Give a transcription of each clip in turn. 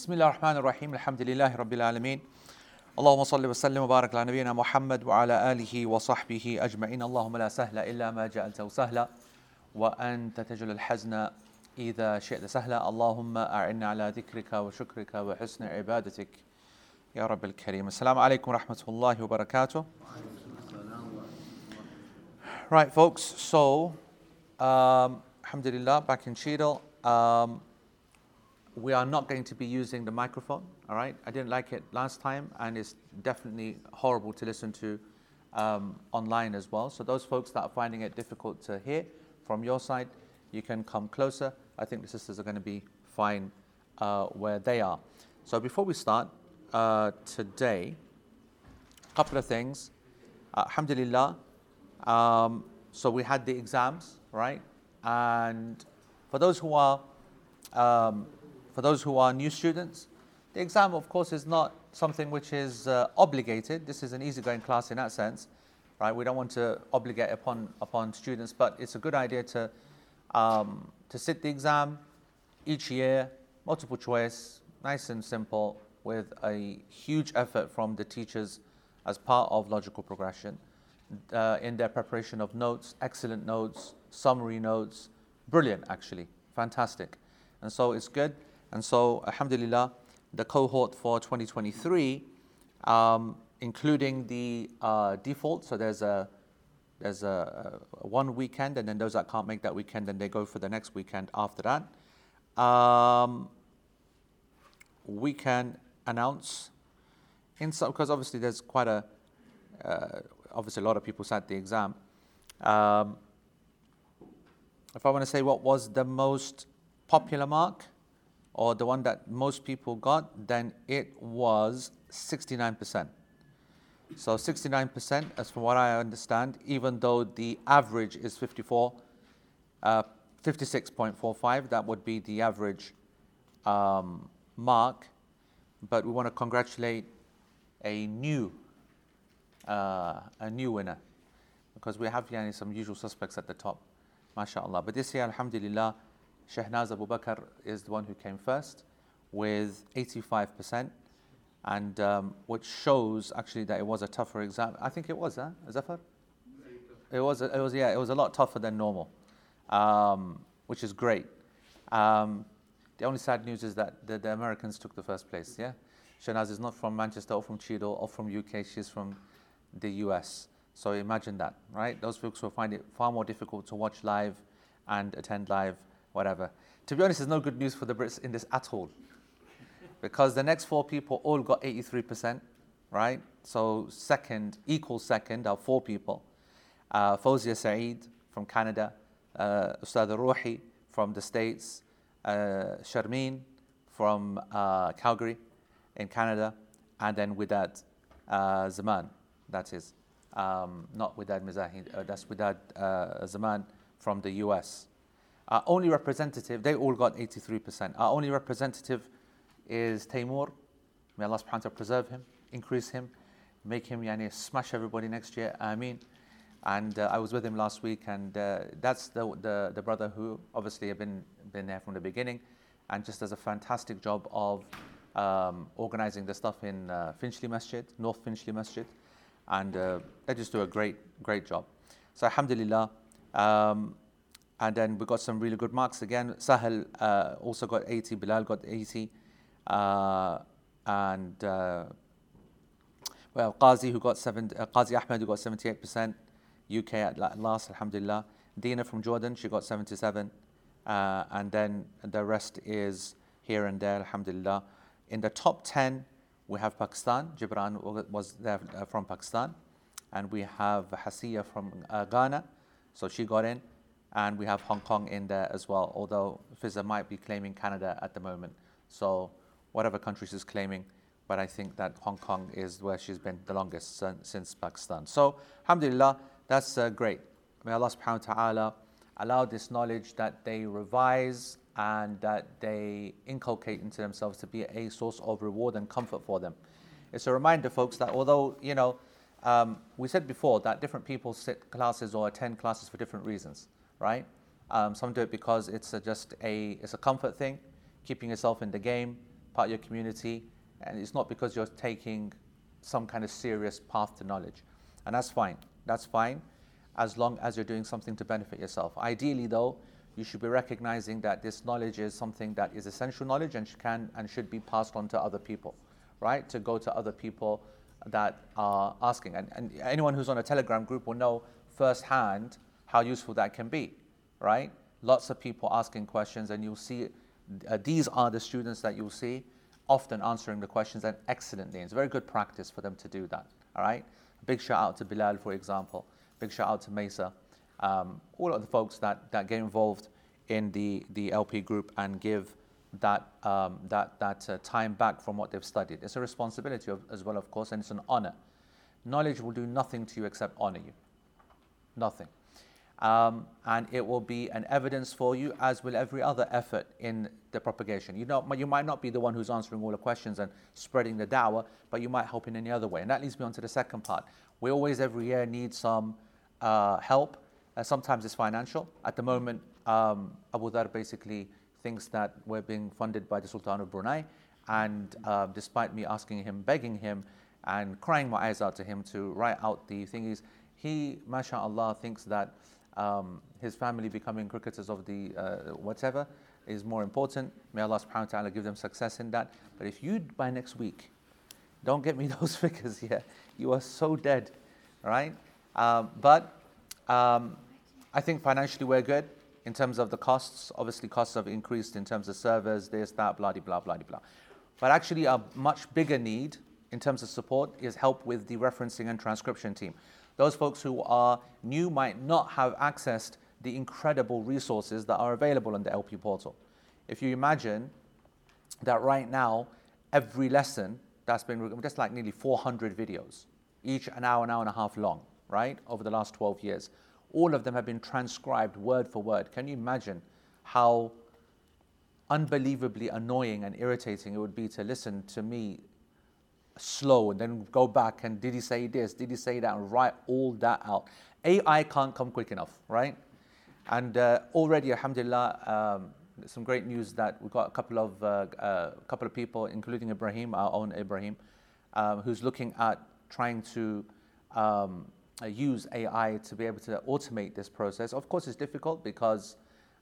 بسم الله الرحمن الرحيم الحمد لله رب العالمين اللهم صل وسلم وبارك على نبينا محمد وعلى آله وصحبه أجمعين اللهم لا سهل إلا ما جعلته سهلا وأنت تجعل الحزن إذا شئت سهلا اللهم أعنا على ذكرك وشكرك وحسن عبادتك يا رب الكريم السلام عليكم ورحمة الله وبركاته Right folks, so um, Alhamdulillah, back in Cheadle. Um, we are not going to be using the microphone, all right? I didn't like it last time, and it's definitely horrible to listen to um, online as well. So, those folks that are finding it difficult to hear from your side, you can come closer. I think the sisters are going to be fine uh, where they are. So, before we start uh, today, a couple of things. Uh, alhamdulillah. Um, so, we had the exams, right? And for those who are um, for those who are new students, the exam, of course, is not something which is uh, obligated. This is an easygoing class in that sense, right? We don't want to obligate upon upon students, but it's a good idea to um, to sit the exam each year, multiple choice, nice and simple, with a huge effort from the teachers as part of logical progression uh, in their preparation of notes, excellent notes, summary notes, brilliant actually, fantastic. And so it's good. And so, alhamdulillah, the cohort for 2023, um, including the uh, default, so there's a there's a, a, one weekend, and then those that can't make that weekend, then they go for the next weekend after that. Um, we can announce in some because obviously there's quite a uh, obviously a lot of people sat the exam. Um, if I want to say what was the most popular mark, or the one that most people got, then it was 69%. So 69%, as from what I understand, even though the average is 54, uh, 56.45, that would be the average um, mark. But we want to congratulate a new, uh, a new winner, because we have yani, some usual suspects at the top, mashallah. But this year, alhamdulillah, Shehnaz Abu Bakr is the one who came first with 85%, and um, which shows actually that it was a tougher exam. I think it was, huh? Zafar? It was, it was, yeah, it was a lot tougher than normal, um, which is great. Um, the only sad news is that the, the, Americans took the first place, yeah? Shehnaz is not from Manchester or from Cheadle or from UK, she's from the US. So imagine that, right? Those folks will find it far more difficult to watch live and attend live whatever. To be honest, there's no good news for the Brits in this at all. Because the next four people all got 83%, right? So, second, equal second, are four people. Uh, Saeed from Canada, uh, Ustad Ruhi from the States, uh, Sharmeen from uh, Calgary in Canada, and then Widad uh, Zaman, that is. Um, not Widad Mizahid, uh, that's Widad uh, Zaman from the US. Our only representative, they all got 83%. Our only representative is Taimur. May Allah subhanahu wa ta'ala preserve him, increase him, make him yani, smash everybody next year. Ameen. And uh, I was with him last week, and uh, that's the, the, the, brother who obviously have been, been there from the beginning and just does a fantastic job of um, organizing the stuff in uh, Finchley Masjid, North Finchley Masjid. And uh, they just do a great, great job. So, Alhamdulillah. Um, and then we got some really good marks again. Sahel uh, also got 80, Bilal got 80. Uh, and uh, well, Qazi who got seven, uh, Qazi Ahmed who got 78%. UK at last, Alhamdulillah. Dina from Jordan, she got 77. Uh, and then the rest is here and there, Alhamdulillah. In the top 10, we have Pakistan. Gibran was there uh, from Pakistan. And we have Hasiya from Ghana. So she got in and we have Hong Kong in there as well, although Fizza might be claiming Canada at the moment. So whatever country she's claiming, but I think that Hong Kong is where she's been the longest since Pakistan. So alhamdulillah, that's uh, great. May Allah subhanahu wa ta'ala allow this knowledge that they revise and that they inculcate into themselves to be a source of reward and comfort for them. It's a reminder, folks, that although, you know, um, we said before that different people sit classes or attend classes for different reasons right? Um, some do it because it's a, just a it's a comfort thing, keeping yourself in the game, part of your community, and it's not because you're taking some kind of serious path to knowledge. And that's fine. That's fine as long as you're doing something to benefit yourself. Ideally, though, you should be recognizing that this knowledge is something that is essential knowledge and can and should be passed on to other people, right? To go to other people that are asking. And, and anyone who's on a Telegram group will know firsthand how useful that can be, right? Lots of people asking questions, and you'll see uh, these are the students that you'll see often answering the questions and excellently. It's very good practice for them to do that, all right? Big shout out to Bilal, for example. Big shout out to Mesa. Um, all of the folks that, that get involved in the, the LP group and give that, um, that, that uh, time back from what they've studied. It's a responsibility of, as well, of course, and it's an honor. Knowledge will do nothing to you except honor you. Nothing. Um, and it will be an evidence for you, as will every other effort in the propagation. You, know, you might not be the one who's answering all the questions and spreading the dawah, but you might help in any other way. And that leads me on to the second part. We always, every year, need some uh, help. Uh, sometimes it's financial. At the moment, um, Abu Dhar basically thinks that we're being funded by the Sultan of Brunei. And uh, despite me asking him, begging him, and crying my eyes out to him to write out the thingies, he, mashallah, thinks that um, his family becoming cricketers of the uh, whatever is more important. May Allah subhanahu wa ta'ala give them success in that. But if you, by next week, don't get me those figures here, you are so dead, right? Um, but um, I think financially we're good in terms of the costs. Obviously, costs have increased in terms of servers, this, that, blah, blah, blah, blah. But actually, a much bigger need in terms of support is help with the referencing and transcription team. Those folks who are new might not have accessed the incredible resources that are available on the LP portal. If you imagine that right now, every lesson that's been just like nearly 400 videos, each an hour, an hour and a half long, right, over the last 12 years. All of them have been transcribed word for word. Can you imagine how unbelievably annoying and irritating it would be to listen to me slow and then go back and did he say this, did he say that, and write all that out. AI can't come quick enough, right? And uh, already, alhamdulillah, um, some great news that we've got a couple of, uh, uh, couple of people, including Ibrahim, our own Ibrahim, um, who's looking at trying to um, use AI to be able to automate this process. Of course, it's difficult because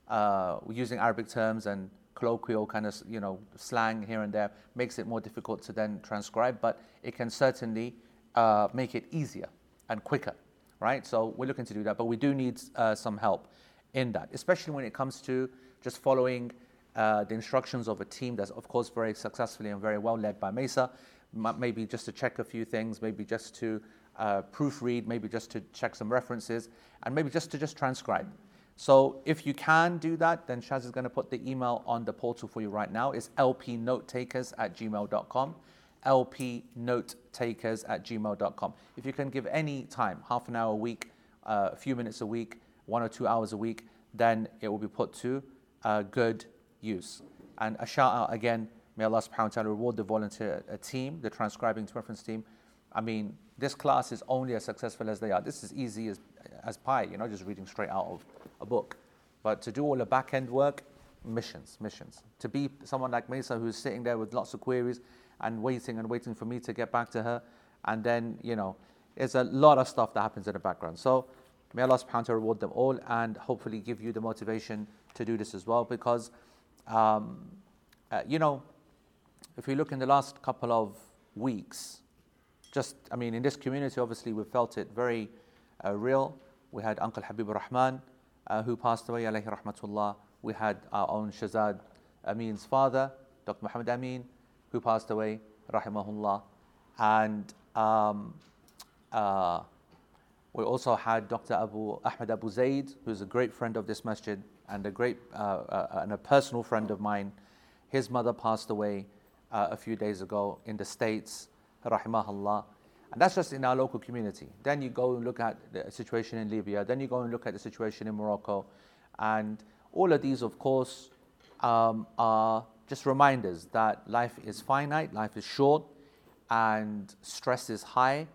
uh, we're using Arabic terms and colloquial kind of you know slang here and there makes it more difficult to then transcribe, but it can certainly uh, make it easier and quicker, right? So we're looking to do that, but we do need uh, some help in that, especially when it comes to just following uh, the instructions of a team that's of course very successfully and very well led by Mesa. Maybe just to check a few things, maybe just to uh, proofread, maybe just to check some references, and maybe just to just transcribe. So if you can do that, then Shaz is going to put the email on the portal for you right now. It's lpnotetakers at gmail.com. lpnotetakers at gmail.com. If you can give any time, half an hour a week, uh, a few minutes a week, one or two hours a week, then it will be put to uh, good use. And a shout out again, may Allah subhanahu wa ta'ala reward the volunteer uh, team, the transcribing reference team. I mean, this class is only as successful as they are. This is easy as, as pie, you know, just reading straight out of a book. But to do all the back end work, missions, missions. To be someone like Mesa who's sitting there with lots of queries and waiting and waiting for me to get back to her. And then, you know, there's a lot of stuff that happens in the background. So may Allah subhanahu wa ta'ala reward them all and hopefully give you the motivation to do this as well. Because, um, uh, you know, if we look in the last couple of weeks, just, I mean, in this community, obviously, we felt it very uh, real. We had Uncle Habib Rahman, uh, who passed away, alayhi rahmatullah. We had our own Shazad Amin's father, Dr. Muhammad Amin, who passed away, rahimahullah. And um, uh, we also had Dr. Abu Ahmed Abu Zaid, who's a great friend of this masjid and a great uh, uh, and a personal friend of mine. His mother passed away uh, a few days ago in the States, rahimahullah. And that's just in our local community. Then you go and look at the situation in Libya. Then you go and look at the situation in Morocco. And all of these, of course, um, are just reminders that life is finite, life is short, and stress is high.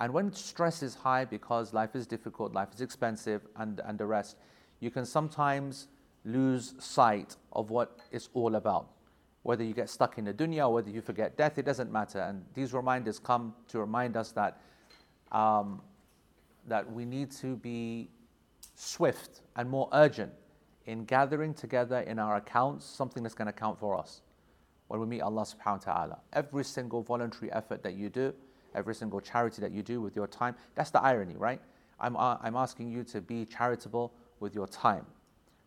And when stress is high because life is difficult, life is expensive, and, and the rest, you can sometimes lose sight of what it's all about whether you get stuck in the dunya whether you forget death, it doesn't matter. And these reminders come to remind us that, um, that we need to be swift and more urgent in gathering together in our accounts something that's going to count for us when we meet Allah subhanahu wa ta'ala. Every single voluntary effort that you do, every single charity that you do with your time, that's the irony, right? I'm, uh, I'm asking you to be charitable with your time,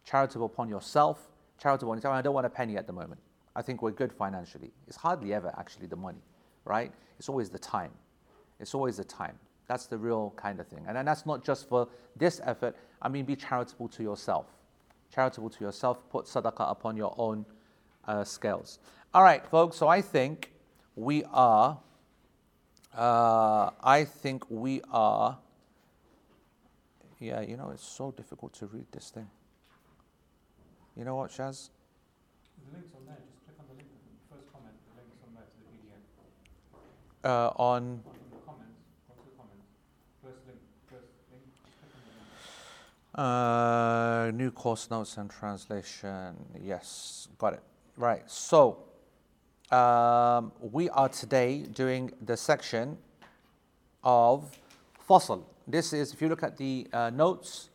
charitable upon yourself, charitable on yourself. I don't want a penny at the moment. I think we're good financially. It's hardly ever actually the money, right? It's always the time. It's always the time. That's the real kind of thing. And then that's not just for this effort. I mean, be charitable to yourself. Charitable to yourself. Put sadaqah upon your own uh, scales. All right, folks. So I think we are. Uh, I think we are. Yeah, you know, it's so difficult to read this thing. You know what, Shaz? The link's on there. Just click on the link. The first comment. The link's on there to the PDF. Uh, on. On the comments. Go to the comments. First link. First link. Click on the link. Uh, new course notes and translation. Yes, got it. Right. So, um, we are today doing the section of fasl. This is, if you look at the uh, notes,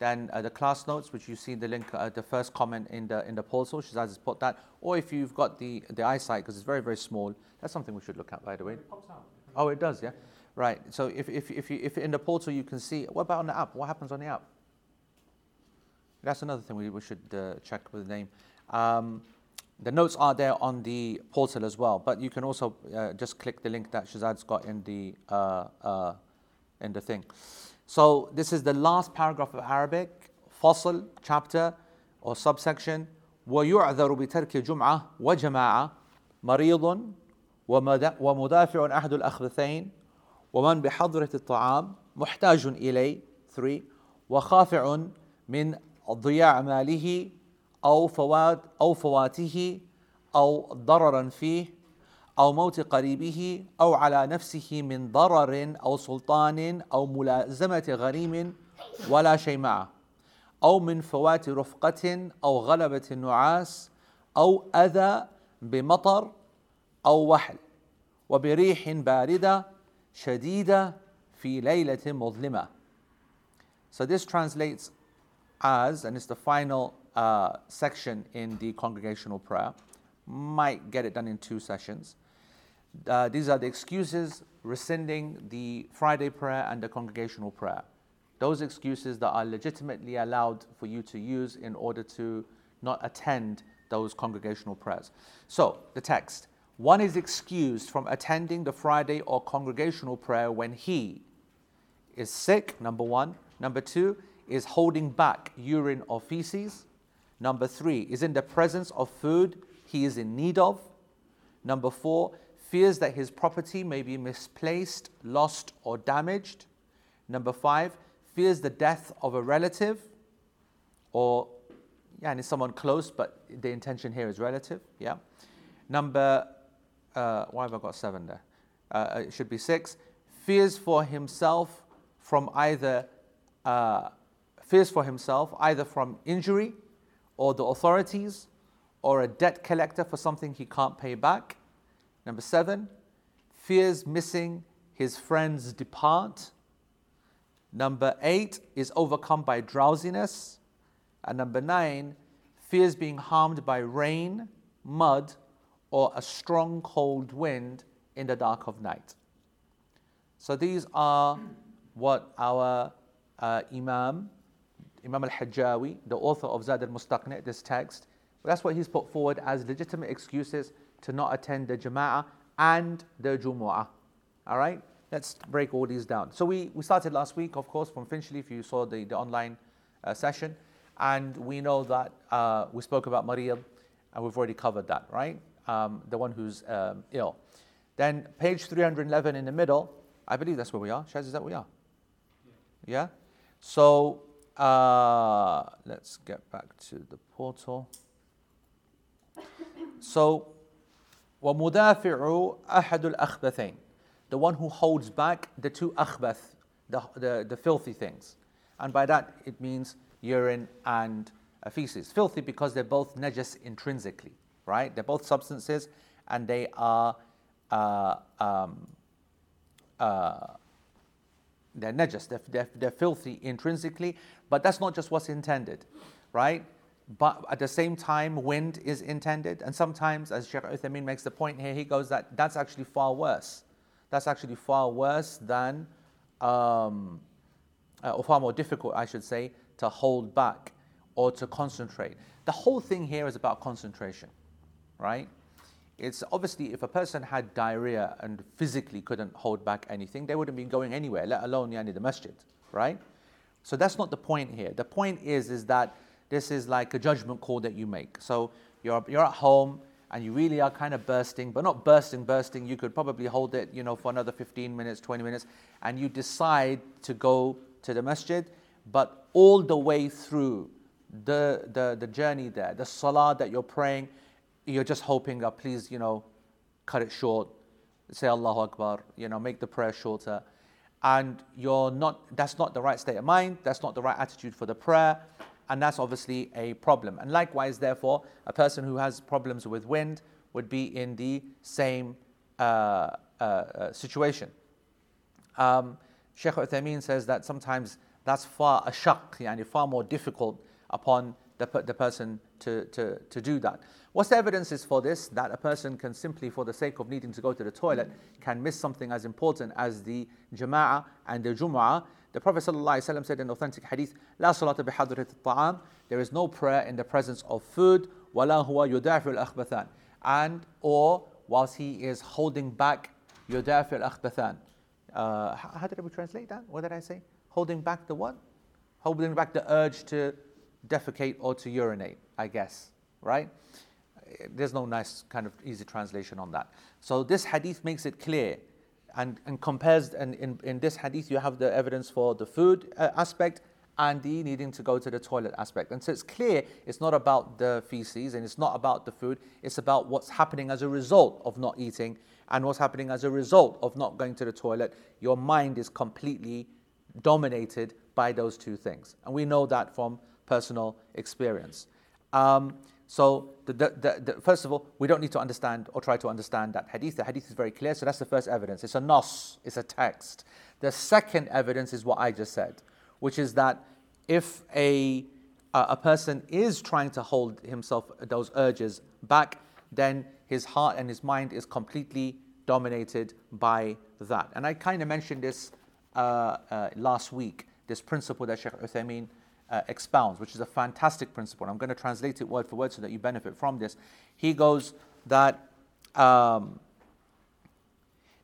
then uh, the class notes, which you see the link, uh, the first comment in the in the portal, Shazad has put that. Or if you've got the the eyesight, because it's very very small, that's something we should look at, by the way. It pops out. Oh, it does, yeah. Right. So if if if you if in the portal you can see, what about on the app? What happens on the app? That's another thing we, we should uh, check with the name. Um, the notes are there on the portal as well, but you can also uh, just click the link that Shazad's got in the uh, uh, in the thing. So this is the last paragraph of Arabic, fasl, chapter or subsection. ويعذر بترك جمعة وجماعة مريض ومدا- ومدافع أحد الأخبثين ومن بحضرة الطعام محتاج إليه. 3 وخافع من ضياع ماله أو فواته أو ضررا فيه. أو موت قريبه أو على نفسه من ضرر أو سلطان أو ملازمة غريم ولا شيء معه أو من فوات رفقة أو غلبة النعاس أو أذى بمطر أو وحل وبريح باردة شديدة في ليلة مظلمة. So this translates as, and it's the final uh, section in the congregational prayer. Might get it done in two sessions. Uh, these are the excuses rescinding the Friday prayer and the congregational prayer. Those excuses that are legitimately allowed for you to use in order to not attend those congregational prayers. So, the text one is excused from attending the Friday or congregational prayer when he is sick, number one. Number two, is holding back urine or feces. Number three, is in the presence of food he is in need of. Number four, fears that his property may be misplaced, lost, or damaged. Number five, fears the death of a relative or yeah, and it's someone close, but the intention here is relative. Yeah. Number, uh, why have I got seven there? Uh, it should be six. Fears for himself from either, uh, fears for himself either from injury or the authorities or a debt collector for something he can't pay back. Number seven, fears missing his friends depart. Number eight is overcome by drowsiness. And number nine, fears being harmed by rain, mud, or a strong cold wind in the dark of night. So these are what our uh, Imam, Imam al Hajjawi, the author of Zad al Mustaqni, this text, that's what he's put forward as legitimate excuses to not attend the Jama'ah and the Jumu'ah. All right? Let's break all these down. So we, we started last week, of course, from Finchley, if you saw the, the online uh, session. And we know that uh, we spoke about marid, and we've already covered that, right? Um, the one who's um, ill. Then page 311 in the middle, I believe that's where we are. Shaz, is that where we are? Yeah? So uh, let's get back to the portal. So, ومدافع أحد الأخبثين the one who holds back the two akhbath, the, the, the filthy things. And by that it means urine and uh, feces. Filthy because they're both najas intrinsically, right? They're both substances and they are uh, um, uh, they're najas, they're, they're, they're filthy intrinsically, but that's not just what's intended, right? But at the same time, wind is intended, and sometimes, as Sheikh Uthaymeen makes the point here, he goes that that's actually far worse. That's actually far worse than, um, uh, or far more difficult, I should say, to hold back or to concentrate. The whole thing here is about concentration, right? It's obviously if a person had diarrhea and physically couldn't hold back anything, they wouldn't be going anywhere, let alone yani the masjid, right? So that's not the point here. The point is is that this is like a judgment call that you make. So you're you're at home and you really are kind of bursting, but not bursting, bursting. You could probably hold it, you know, for another 15 minutes, 20 minutes, and you decide to go to the masjid, but all the way through the, the, the journey there, the salah that you're praying, you're just hoping that please, you know, cut it short, say Allahu Akbar, you know, make the prayer shorter. And you're not, that's not the right state of mind, that's not the right attitude for the prayer, and that's obviously a problem. And likewise, therefore, a person who has problems with wind would be in the same uh, uh, uh, situation. Um, Sheikh Uthaymeen says that sometimes that's far a shak, yani far more difficult upon the, the person to, to, to do that. What's the evidence is for this? That a person can simply, for the sake of needing to go to the toilet, can miss something as important as the jama'ah and the jum'ah. The Prophet ﷺ said in authentic hadith, لا صلاة بحضرة الطعام There is no prayer in the presence of food, ولا هو يدافع الأخبثان And, or, whilst he is holding back يدافع الأخبثان uh, how did we translate that? What did I say? Holding back the what? Holding back the urge to defecate or to urinate, I guess, right? There's no nice kind of easy translation on that. So this hadith makes it clear and, and compares, and in, in this hadith, you have the evidence for the food uh, aspect and the needing to go to the toilet aspect. And so it's clear it's not about the feces and it's not about the food, it's about what's happening as a result of not eating and what's happening as a result of not going to the toilet. Your mind is completely dominated by those two things. And we know that from personal experience. Um, so, the, the, the, first of all, we don't need to understand or try to understand that hadith. The hadith is very clear, so that's the first evidence. It's a nas, it's a text. The second evidence is what I just said, which is that if a, a person is trying to hold himself, those urges back, then his heart and his mind is completely dominated by that. And I kind of mentioned this uh, uh, last week, this principle that Sheikh Uthaymeen uh, expounds, which is a fantastic principle. I'm going to translate it word for word so that you benefit from this. He goes that um,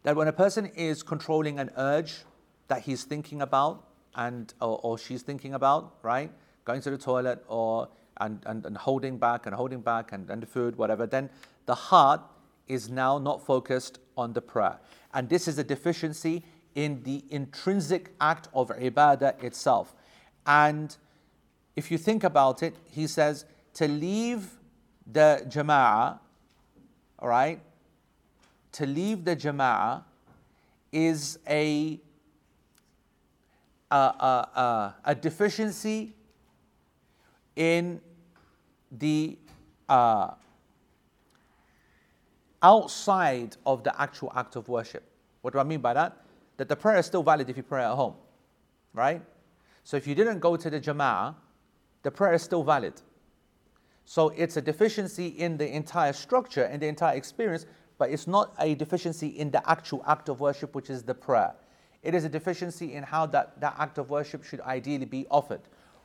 that when a person is controlling an urge that he's thinking about and or, or, she's thinking about, right, going to the toilet or and, and, and holding back and holding back and, and the food, whatever, then the heart is now not focused on the prayer. And this is a deficiency in the intrinsic act of ibadah itself. And if you think about it, he says to leave the jama'ah, all right, to leave the jama'ah is a, a, a, a deficiency in the uh, outside of the actual act of worship. What do I mean by that? That the prayer is still valid if you pray at home, right? So if you didn't go to the jama'ah, the prayer is still valid. So it's a deficiency in the entire structure and the entire experience, but it's not a deficiency in the actual act of worship, which is the prayer. It is a deficiency in how that, that act of worship should ideally be offered.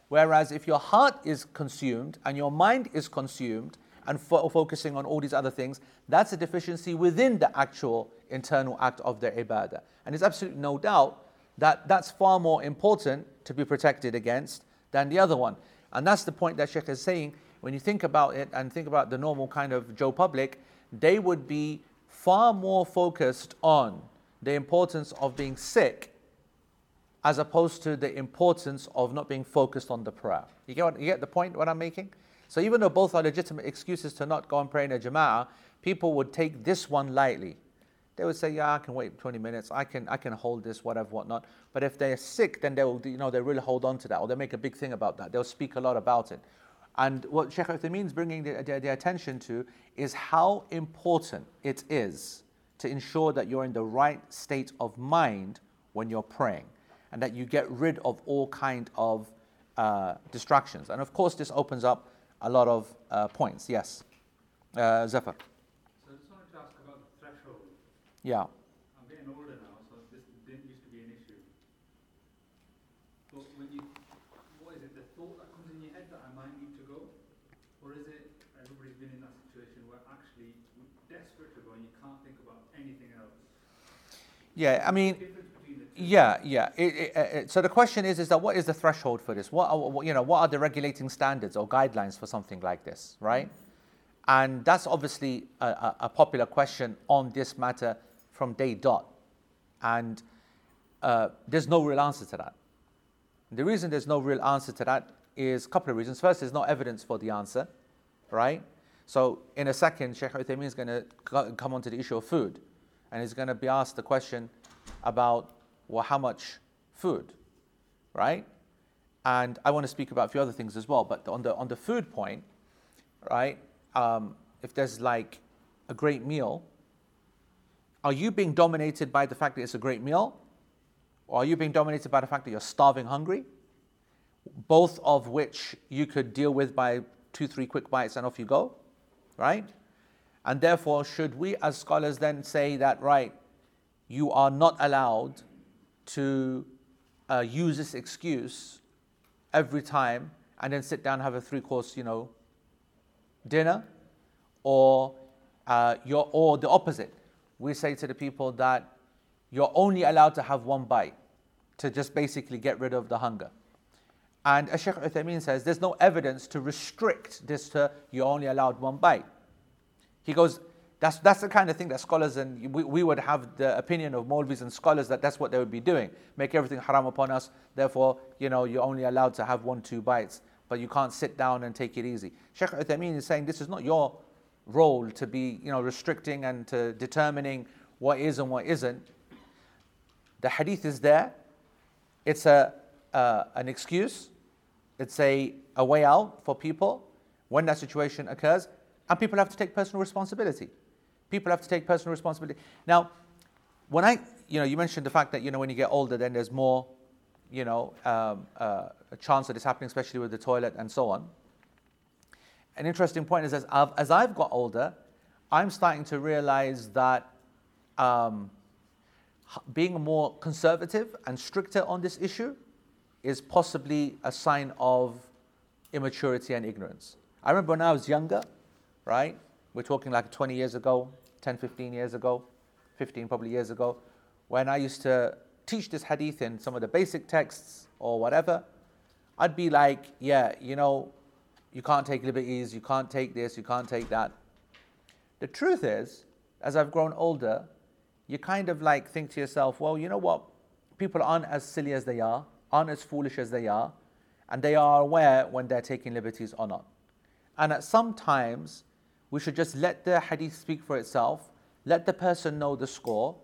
Whereas if your heart is consumed and your mind is consumed and fo- focusing on all these other things, that's a deficiency within the actual internal act of the ibadah. And there's absolutely no doubt that that's far more important to be protected against than the other one. And that's the point that Sheikh is saying. When you think about it and think about the normal kind of Joe public, they would be far more focused on the importance of being sick as opposed to the importance of not being focused on the prayer. You get, what, you get the point what I'm making? So even though both are legitimate excuses to not go and pray in a jama'ah, people would take this one lightly. They would say, "Yeah, I can wait 20 minutes. I can, I can hold this, whatever, whatnot." But if they're sick, then they will, you know, they really hold on to that, or they make a big thing about that. They'll speak a lot about it. And what Sheikh Uthaymeen is bringing the, the, the attention to is how important it is to ensure that you're in the right state of mind when you're praying and that you get rid of all kind of uh, distractions. And of course, this opens up a lot of uh, points. Yes, uh, Zafar. So I just wanted to ask about the threshold. Yeah. I'm getting older now, so this didn't used to be an issue. But when you, what is it, the thought that comes in your head that I might need to go? Or is it, everybody's been in that situation where actually you're desperate to go and you can't think about anything else? Yeah, I mean, Difference between the two. Yeah, yeah. It, it, it, so the question is, is that what is the threshold for this? What are, what- you know, what are the regulating standards or guidelines for something like this, right? Mm. And that's obviously a, a, a popular question on this matter from day dot, and uh, there's no real answer to that. The reason there's no real answer to that is a couple of reasons. First, there's no evidence for the answer, right? So in a second, Sheikh Uthaymeen is going to come on to the issue of food, and he's going to be asked the question about well, how much food, right? And I want to speak about a few other things as well. But on the on the food point, right? Um, if there's like a great meal, are you being dominated by the fact that it's a great meal, or are you being dominated by the fact that you're starving hungry? Both of which you could deal with by two, three quick bites and off you go, right? And therefore, should we as scholars then say that, right, you are not allowed to uh, use this excuse every time and then sit down and have a three course, you know, dinner, or uh, you're, or the opposite. We say to the people that you're only allowed to have one bite to just basically get rid of the hunger. And Sheikh Uthaymeen says, there's no evidence to restrict this to you're only allowed one bite. He goes, that's, that's the kind of thing that scholars and we, we would have the opinion of Maulvis and scholars that that's what they would be doing. Make everything haram upon us, therefore, you know, you're only allowed to have one, two bites, but you can't sit down and take it easy. Sheikh Uthaymeen is saying this is not your role to be, you know, restricting and to determining what is and what isn't. The hadith is there. It's a, uh, an excuse. It's a, a way out for people when that situation occurs. And people have to take personal responsibility. People have to take personal responsibility. Now, when I, you know, you mentioned the fact that, you know, when you get older, then there's more, you know, um, uh, a chance that it's happening, especially with the toilet and so on. An interesting point is as I've, as I've got older, I'm starting to realize that um, being more conservative and stricter on this issue is possibly a sign of immaturity and ignorance. I remember when I was younger, right? We're talking like 20 years ago, 10, 15 years ago, 15 probably years ago, when I used to teach this hadith in some of the basic texts or whatever, I'd be like, yeah, you know, you can't take liberties, you can't take this, you can't take that. The truth is, as I've grown older, you kind of like think to yourself, well, you know what? People aren't as silly as they are, aren't as foolish as they are, and they are aware when they're taking liberties or not. And at some times, we should just let the hadith speak for itself, let the person know the score,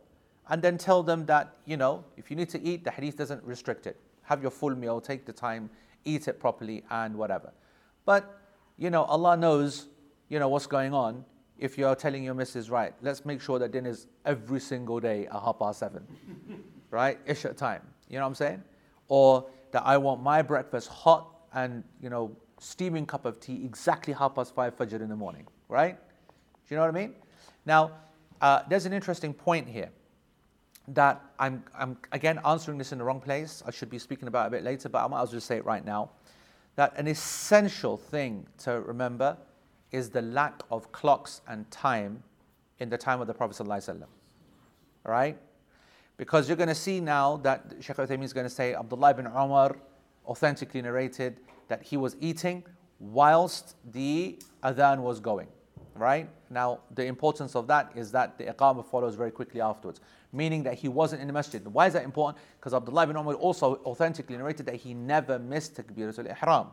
and then tell them that, you know, if you need to eat, the hadith doesn't restrict it. Have your full meal, take the time, eat it properly, and whatever. But, you know, Allah knows, you know, what's going on if you're telling your missus, right, let's make sure that dinner's every single day at half past seven, right? Isha time. You know what I'm saying? Or that I want my breakfast hot and, you know, steaming cup of tea exactly half past five fajr in the morning, right? Do you know what I mean? Now, uh, there's an interesting point here that I'm, I'm again answering this in the wrong place. I should be speaking about it a bit later, but I might as well just say it right now. That an essential thing to remember is the lack of clocks and time in the time of the Prophet. All right? Because you're going to see now that Shaykh Uthaymeen is going to say Abdullah ibn Umar authentically narrated that he was eating whilst the adhan was going. Right? Now, the importance of that is that the iqamah follows very quickly afterwards, meaning that he wasn't in the masjid. Why is that important? Because Abdullah ibn Umar also authentically narrated that he never missed takbiratul ihram.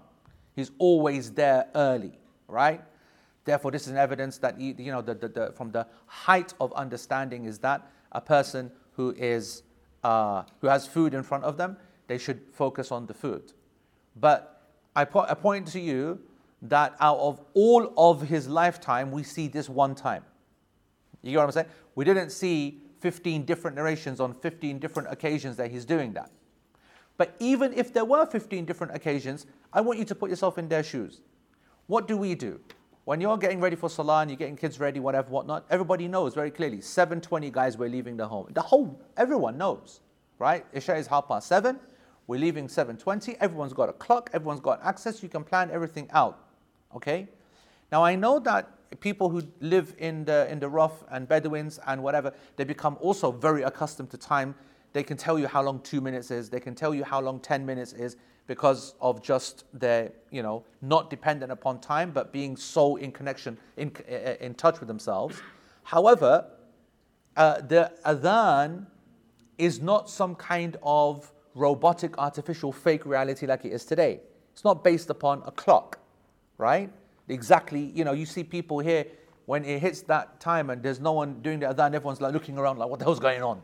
He's always there early, right? Therefore, this is an evidence that you know the, the, the, from the height of understanding is that a person who is uh, who has food in front of them, they should focus on the food. But I, po- I point to you that out of all of his lifetime, we see this one time. You get what I'm saying? We didn't see 15 different narrations on 15 different occasions that he's doing that. But even if there were 15 different occasions, I want you to put yourself in their shoes. What do we do? When you're getting ready for Salah and you're getting kids ready, whatever, whatnot, everybody knows very clearly. 7.20 guys, we're leaving the home. The whole, everyone knows, right? Isha is half past seven. We're leaving 7.20. Everyone's got a clock. Everyone's got access. You can plan everything out, okay? Now, I know that people who live in the, in the rough and Bedouins and whatever, they become also very accustomed to time. They can tell you how long two minutes is. They can tell you how long 10 minutes is because of just their, you know, not dependent upon time, but being so in connection, in, in touch with themselves. However, uh, the adhan is not some kind of robotic, artificial, fake reality like it is today. It's not based upon a clock, right? Exactly, you know, you see people here when it hits that time and there's no one doing the adhan, everyone's like looking around like, what the hell's going on,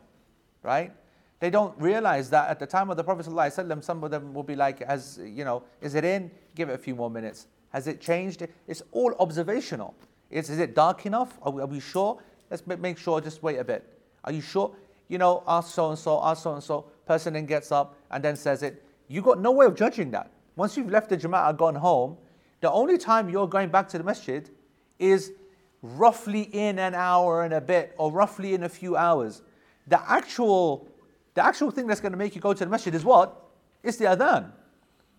right? They don't realize that at the time of the Prophet ﷺ, some of them will be like, as you know, is it in? Give it a few more minutes. Has it changed? It's all observational. Is, is it dark enough? Are we, are we sure? Let's make sure, just wait a bit. Are you sure? You know, ask so and so, ask so and so. Person then gets up and then says it. You got no way of judging that. Once you've left the Jama'ah, gone home, the only time you're going back to the masjid is roughly in an hour and a bit, or roughly in a few hours. The actual the actual thing that's going to make you go to the masjid is what? It's the adhan.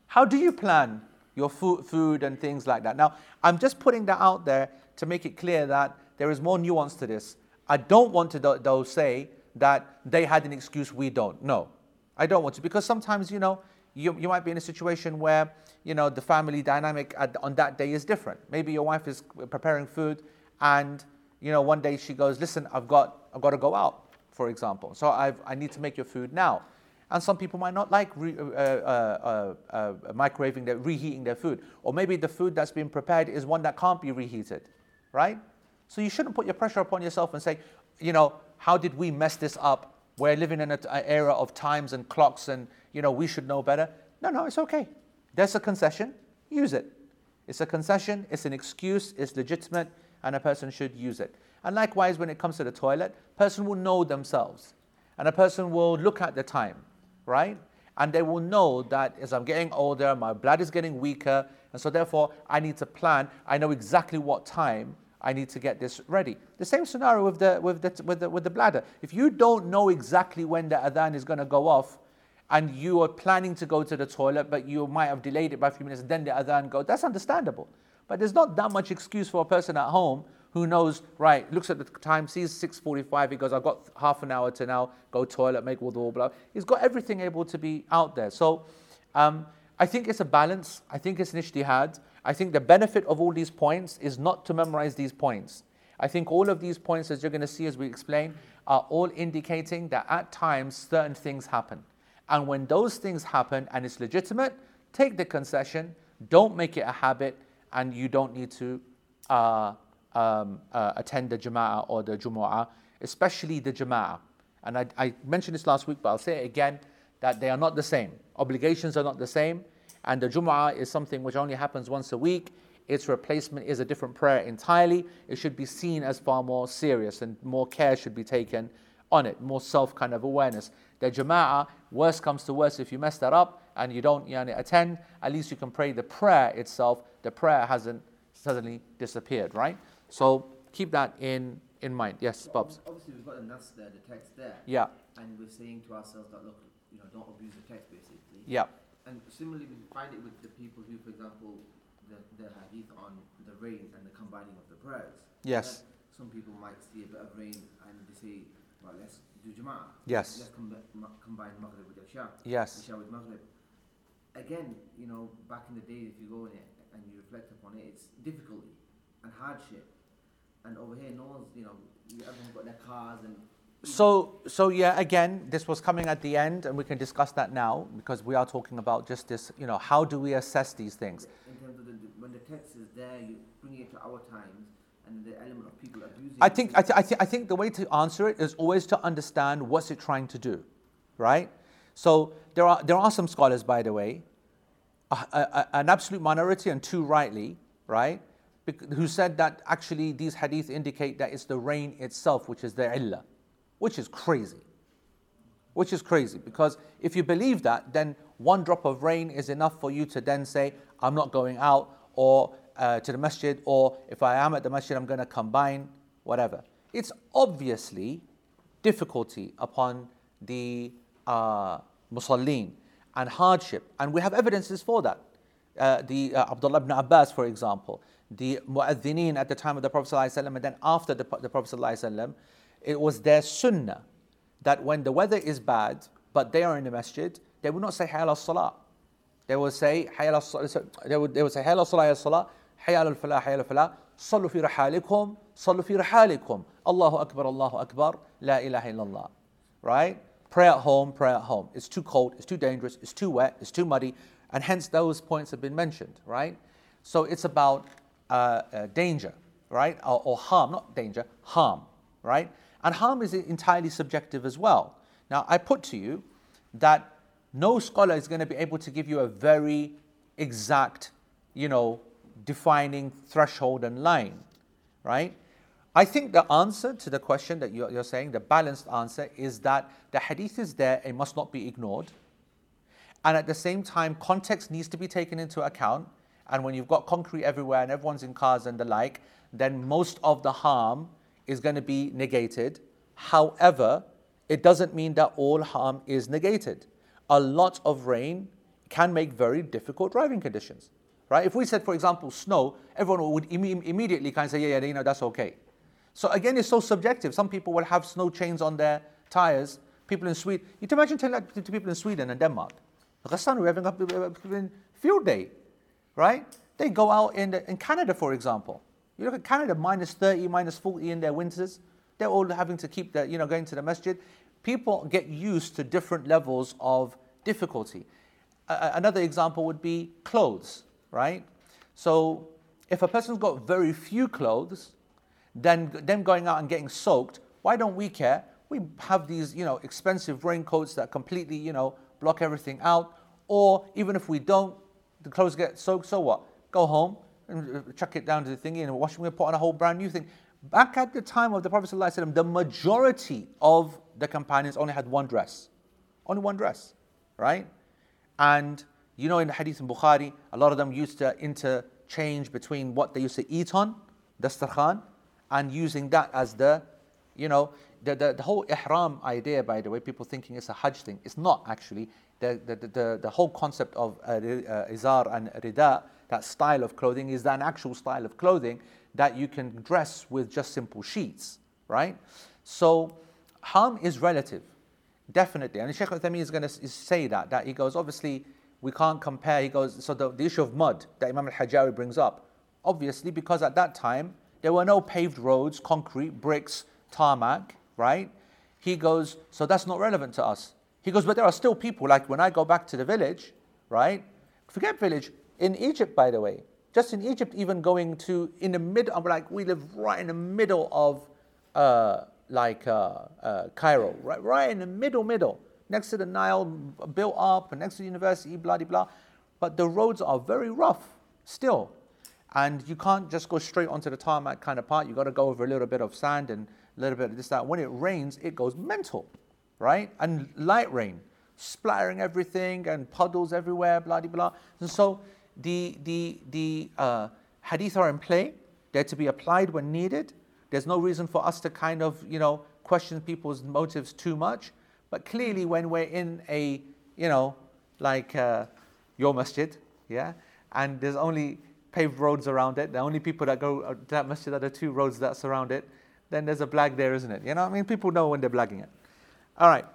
How do you plan your food, food and things like that? Now, I'm just putting that out there to make it clear that there is more nuance to this. I don't want to, though, say that they had an excuse, we don't. No, I don't want to, because sometimes, you know, you, you might be in a situation where, you know, the family dynamic at, on that day is different. Maybe your wife is preparing food and, you know, one day she goes, listen, I've got, I've got to go out for example. So I've, i need to make your food now. And some people might not like re, uh, uh, uh, uh, microwaving, their, reheating their food. Or maybe the food that's been prepared is one that can't be reheated, right? So you shouldn't put your pressure upon yourself and say, you know, how did we mess this up? We're living in an era of times and clocks and, you know, we should know better. No, no, it's okay. There's a concession, use it. It's a concession, it's an excuse, it's legitimate, and a person should use it. And likewise, when it comes to the toilet, person will know themselves. And a person will look at the time, right? And they will know that as I'm getting older, my blood is getting weaker, and so therefore I need to plan. I know exactly what time I need to get this ready. The same scenario with the, with the, with the, with the bladder. If you don't know exactly when the adhan is going to go off, and you are planning to go to the toilet, but you might have delayed it by a few minutes, then the adhan goes, that's understandable. But there's not that much excuse for a person at home who knows, right, looks at the time, sees 6.45, he goes, I've got half an hour to now go toilet, make wudu, blah. He's got everything able to be out there. So um, I think it's a balance. I think it's an ijtihad. I think the benefit of all these points is not to memorize these points. I think all of these points, as you're going to see as we explain, are all indicating that at times certain things happen. And when those things happen and it's legitimate, take the concession, don't make it a habit, and you don't need to uh, um, uh, attend the Jama'ah or the Jumu'ah, especially the Jama'ah. And I, I, mentioned this last week, but I'll say it again that they are not the same. Obligations are not the same. And the Jumu'ah is something which only happens once a week. Its replacement is a different prayer entirely. It should be seen as far more serious and more care should be taken on it, more self kind of awareness. The Jama'ah, worst comes to worst, if you mess that up and you don't yani, attend, at least you can pray the prayer itself. The prayer hasn't suddenly disappeared, right? So keep that in, in mind. Yes, Bobs. Obviously, we've got the nas there, the text there. Yeah. And we're saying to ourselves that, look, you know, don't abuse the text, basically. Yeah. And similarly, we find it with the people who, for example, the, the hadith on the rain and the combining of the prayers. Yes. some people might see a bit of rain and they say, well, let's do Jama'ah. Yes. Let's com- combine Maghrib with Isha. Yes. Isha with Maghrib. Again, you know, back in the day, if you go in it and you reflect upon it, it's difficulty and hardship and over here, no one's, you know, everyone's got their cars and. So, so yeah, again, this was coming at the end, and we can discuss that now because we are talking about just this, you know, how do we assess these things? In terms of the, when the text is there, you bring it to our times, and the element of people abusing. I think, I, th- I, th- I think the way to answer it is always to understand what's it trying to do, right? So there are there are some scholars, by the way, a, a, an absolute minority and two rightly, right? Who said that actually these hadith indicate that it's the rain itself which is the illah, which is crazy. Which is crazy because if you believe that, then one drop of rain is enough for you to then say, I'm not going out or uh, to the masjid, or if I am at the masjid, I'm going to combine, whatever. It's obviously difficulty upon the uh, and hardship, and we have evidences for that. Uh, the uh, Abdullah ibn Abbas, for example, the mu'adhineen at the time of the Prophet ﷺ, and then after the, the Prophet ﷺ, it was their sunnah that when the weather is bad, but they are in the masjid, they would not say Hayal al-Salah. They would say Hayal al-Salah, they would, they would say Hayal al-Salah, Hayal al-Salah, Hayal al-Falah, Hayal al-Falah, صلوا في رحالكم صلوا في رحالكم الله أكبر الله أكبر لا إله إلا الله right pray at home pray at home it's too cold it's too dangerous it's too wet it's too muddy and hence those points have been mentioned right so it's about uh, uh, danger right or, or harm not danger harm right And harm is entirely subjective as well now I put to you that no scholar is going to be able to give you a very exact you know defining threshold and line, right? I think the answer to the question that you're, saying, the balanced answer, is that the hadith is there, it must not be ignored. And at the same time, context needs to be taken into account. And when you've got concrete everywhere and everyone's in cars and the like, then most of the harm is going to be negated. However, it doesn't mean that all harm is negated. A lot of rain can make very difficult driving conditions right? If we said, for example, snow, everyone would Im- immediately kind of say, yeah, yeah, you know, that's okay. So again, it's so subjective. Some people will have snow chains on their tires. People in Sweden, you can imagine telling that to people in Sweden and Denmark. Ghassan, we're having a field day, right? They go out in, the, in Canada, for example. You look at Canada, minus 30, minus 40 in their winters. They're all having to keep the, you know, going to the masjid. People get used to different levels of difficulty. Uh, another example would be clothes right? So if a person's got very few clothes, then them going out and getting soaked, why don't we care? We have these, you know, expensive raincoats that completely, you know, block everything out. Or even if we don't, the clothes get soaked, so what? Go home and uh, chuck it down to the thingy and wash them put on a whole brand new thing. Back at the time of the Prophet ﷺ, the majority of the companions only had one dress. Only one dress, right? And you know, in the hadith in Bukhari, a lot of them used to interchange between what they used to eat on, dastarkhan, and using that as the, you know, the, the, the whole ihram idea, by the way, people thinking it's a hajj thing. It's not actually. The, the, the, the whole concept of uh, uh, izar and rida, that style of clothing, is an actual style of clothing that you can dress with just simple sheets, right? So, harm is relative, definitely. And Sheikh Uthaymeen is going to say that, that he goes, obviously, we can't compare. He goes, so the, the issue of mud that Imam al Hajjawi brings up, obviously, because at that time there were no paved roads, concrete, bricks, tarmac, right? He goes, so that's not relevant to us. He goes, but there are still people, like when I go back to the village, right? Forget village, in Egypt, by the way, just in Egypt, even going to, in the middle, I'm like, we live right in the middle of, uh, like, uh, uh, Cairo, right, right in the middle, middle next to the Nile, built up, next to the university, blah, blah, blah. But the roads are very rough still. And you can't just go straight onto the tarmac kind of part. You've got to go over a little bit of sand and a little bit of this, that. When it rains, it goes mental, right? And light rain, splattering everything and puddles everywhere, blah, blah, blah. And so the, the, the uh, hadith are in play. They're to be applied when needed. There's no reason for us to kind of, you know, question people's motives too much. But clearly, when we're in a, you know, like uh, your masjid, yeah, and there's only paved roads around it, the only people that go to that masjid are the two roads that surround it, then there's a blag there, isn't it? You know I mean? People know when they're blagging it. All right.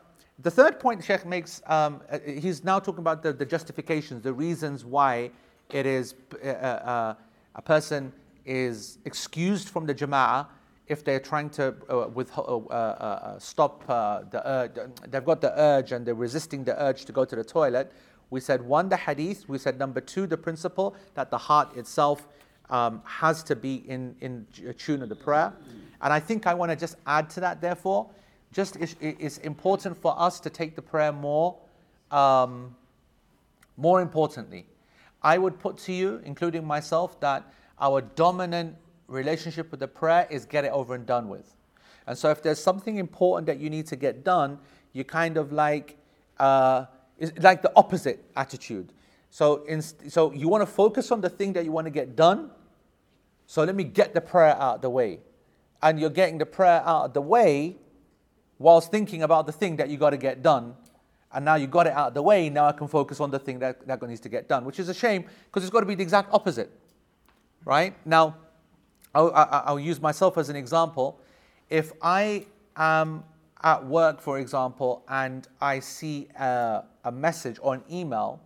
The third point Sheikh makes, um, uh, he's now talking about the, the, justifications, the reasons why it is uh, uh, a person is excused from the jama'ah if they're trying to uh, with, uh, uh, uh stop uh, the urge, they've got the urge and they're resisting the urge to go to the toilet. We said one, the hadith. We said number two, the principle that the heart itself um, has to be in, in tune of the prayer. And I think I want to just add to that, therefore, just it's, it's important for us to take the prayer more, um, more importantly. I would put to you, including myself, that our dominant relationship with the prayer is get it over and done with. And so if there's something important that you need to get done, you kind of like, uh, like the opposite attitude. So, in, so you want to focus on the thing that you want to get done. So let me get the prayer out of the way. And you're getting the prayer out of the way whilst thinking about the thing that you got to get done. And now you got it out of the way, now I can focus on the thing that, that needs to get done, which is a shame because it's got to be the exact opposite. Right? Now, I'll, I'll use myself as an example. If I am at work, for example, and I see a, a message or an email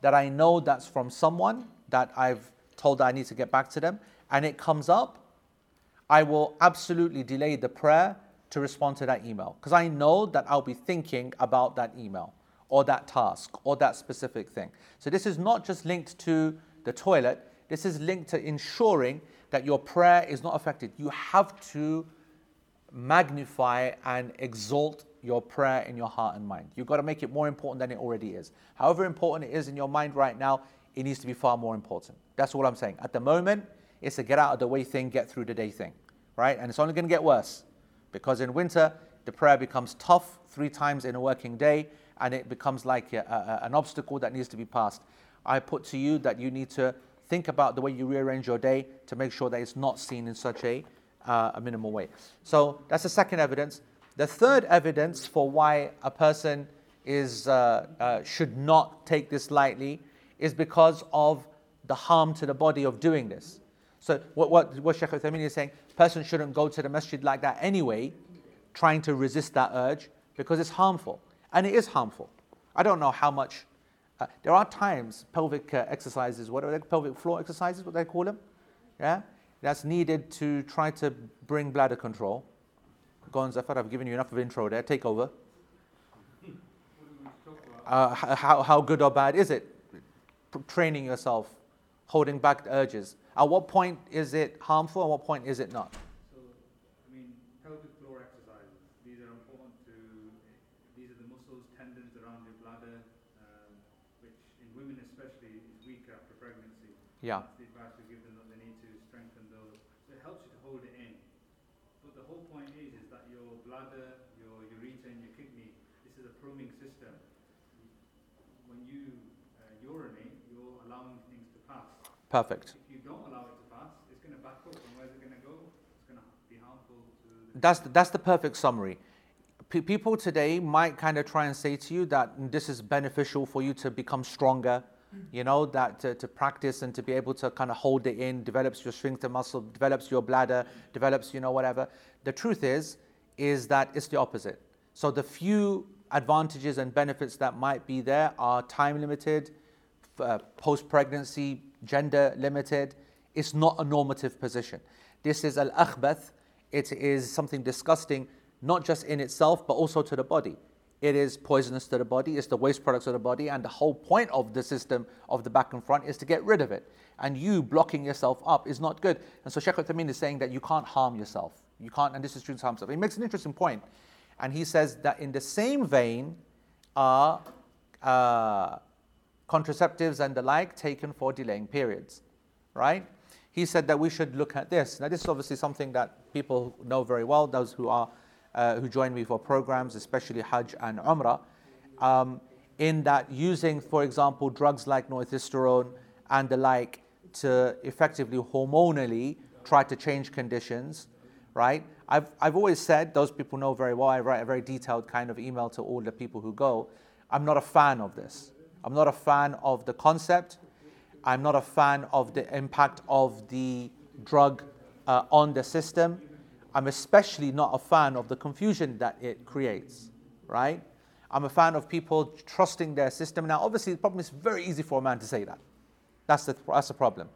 that I know that's from someone that I've told that I need to get back to them, and it comes up, I will absolutely delay the prayer to respond to that email because I know that I'll be thinking about that email or that task or that specific thing. So this is not just linked to the toilet, this is linked to ensuring that your prayer is not affected. You have to magnify and exalt your prayer in your heart and mind. You've got to make it more important than it already is. However important it is in your mind right now, it needs to be far more important. That's all I'm saying. At the moment, it's a get out of the way thing, get through the day thing, right? And it's only going to get worse because in winter, the prayer becomes tough three times in a working day and it becomes like a, a, an obstacle that needs to be passed. I put to you that you need to think about the way you rearrange your day to make sure that it's not seen in such a, uh, a minimal way. So that's the second evidence. The third evidence for why a person is, uh, uh, should not take this lightly is because of the harm to the body of doing this. So what, what, what Sheikh Uthaymeen is saying, person shouldn't go to the masjid like that anyway, trying to resist that urge, because it's harmful. And it is harmful. I don't know how much. Uh, there are times pelvic uh, exercises, what are they, pelvic floor exercises, what they call them, yeah, that's needed to try to bring bladder control. Go on, Zafar, I've given you enough of intro there. Take over. Uh, how, how good or bad is it? Training yourself, holding back the urges. At what point is it harmful? At what point is it not? So, I mean, pelvic floor exercises. These are important to. These are the muscles, tendons around your bladder, um, which in women especially is weak after pregnancy. Yeah. That's the advice we give them that they need to strengthen those. So it helps you to hold it in. But the whole point is, is that your bladder, your urethra, and your kidney. This is a plumbing system. When you uh, urinate, you're allowing things to pass. Perfect. If you don't allow it to pass, it's going to back up, and where's it going to go? It's going to be harmful to the. That's the, that's the perfect summary. P- people today might kind of try and say to you that this is beneficial for you to become stronger, you know, that to, to practice and to be able to kind of hold it in, develops your strength, sphincter muscle, develops your bladder, develops, you know, whatever. The truth is, is that it's the opposite. So the few advantages and benefits that might be there are time limited, uh, post pregnancy, gender limited. It's not a normative position. This is al akhbath. It is something disgusting, not just in itself, but also to the body. It is poisonous to the body, it's the waste products of the body, and the whole point of the system of the back and front is to get rid of it. And you blocking yourself up is not good. And so Sheikh Uthaymeen is saying that you can't harm yourself. You can't, and this is true to harm yourself. He makes an interesting point. And he says that in the same vein are uh, contraceptives and the like taken for delaying periods, right? He said that we should look at this. Now, this is obviously something that people know very well, those who are uh, who join me for programs, especially Hajj and Umrah, um, in that using, for example, drugs like norethisterone and the like to effectively hormonally try to change conditions, right? I've, I've always said, those people know very well, I write a very detailed kind of email to all the people who go. I'm not a fan of this. I'm not a fan of the concept. I'm not a fan of the impact of the drug uh, on the system. I'm especially not a fan of the confusion that it creates, right? I'm a fan of people trusting their system. Now, obviously, the problem is very easy for a man to say that. That's the, that's the problem.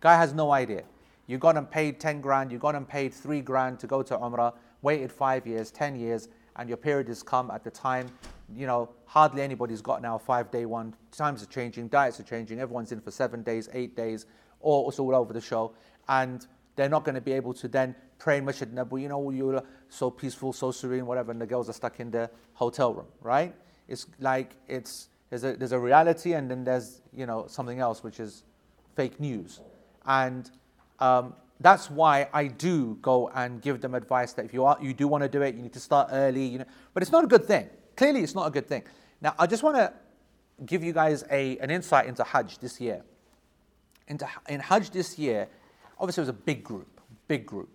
Guy has no idea. You got him paid 10 grand, you got him paid 3 grand to go to Umrah, waited 5 years, 10 years, and your period has come at the time. You know, hardly anybody's got now a five day one. Times are changing, diets are changing, everyone's in for seven days, eight days, or it's all over the show. And they're not going to be able to then pray in Masjid Nabawi, you know, you're so peaceful, so serene, whatever, and the girls are stuck in the hotel room, right? It's like it's there's a there's a reality and then there's you know something else which is fake news. And um, that's why I do go and give them advice that if you are you do want to do it, you need to start early. You know, but it's not a good thing. Clearly, it's not a good thing. Now, I just want to give you guys a, an insight into Hajj this year. Into, in Hajj this year, obviously it was a big group, big group,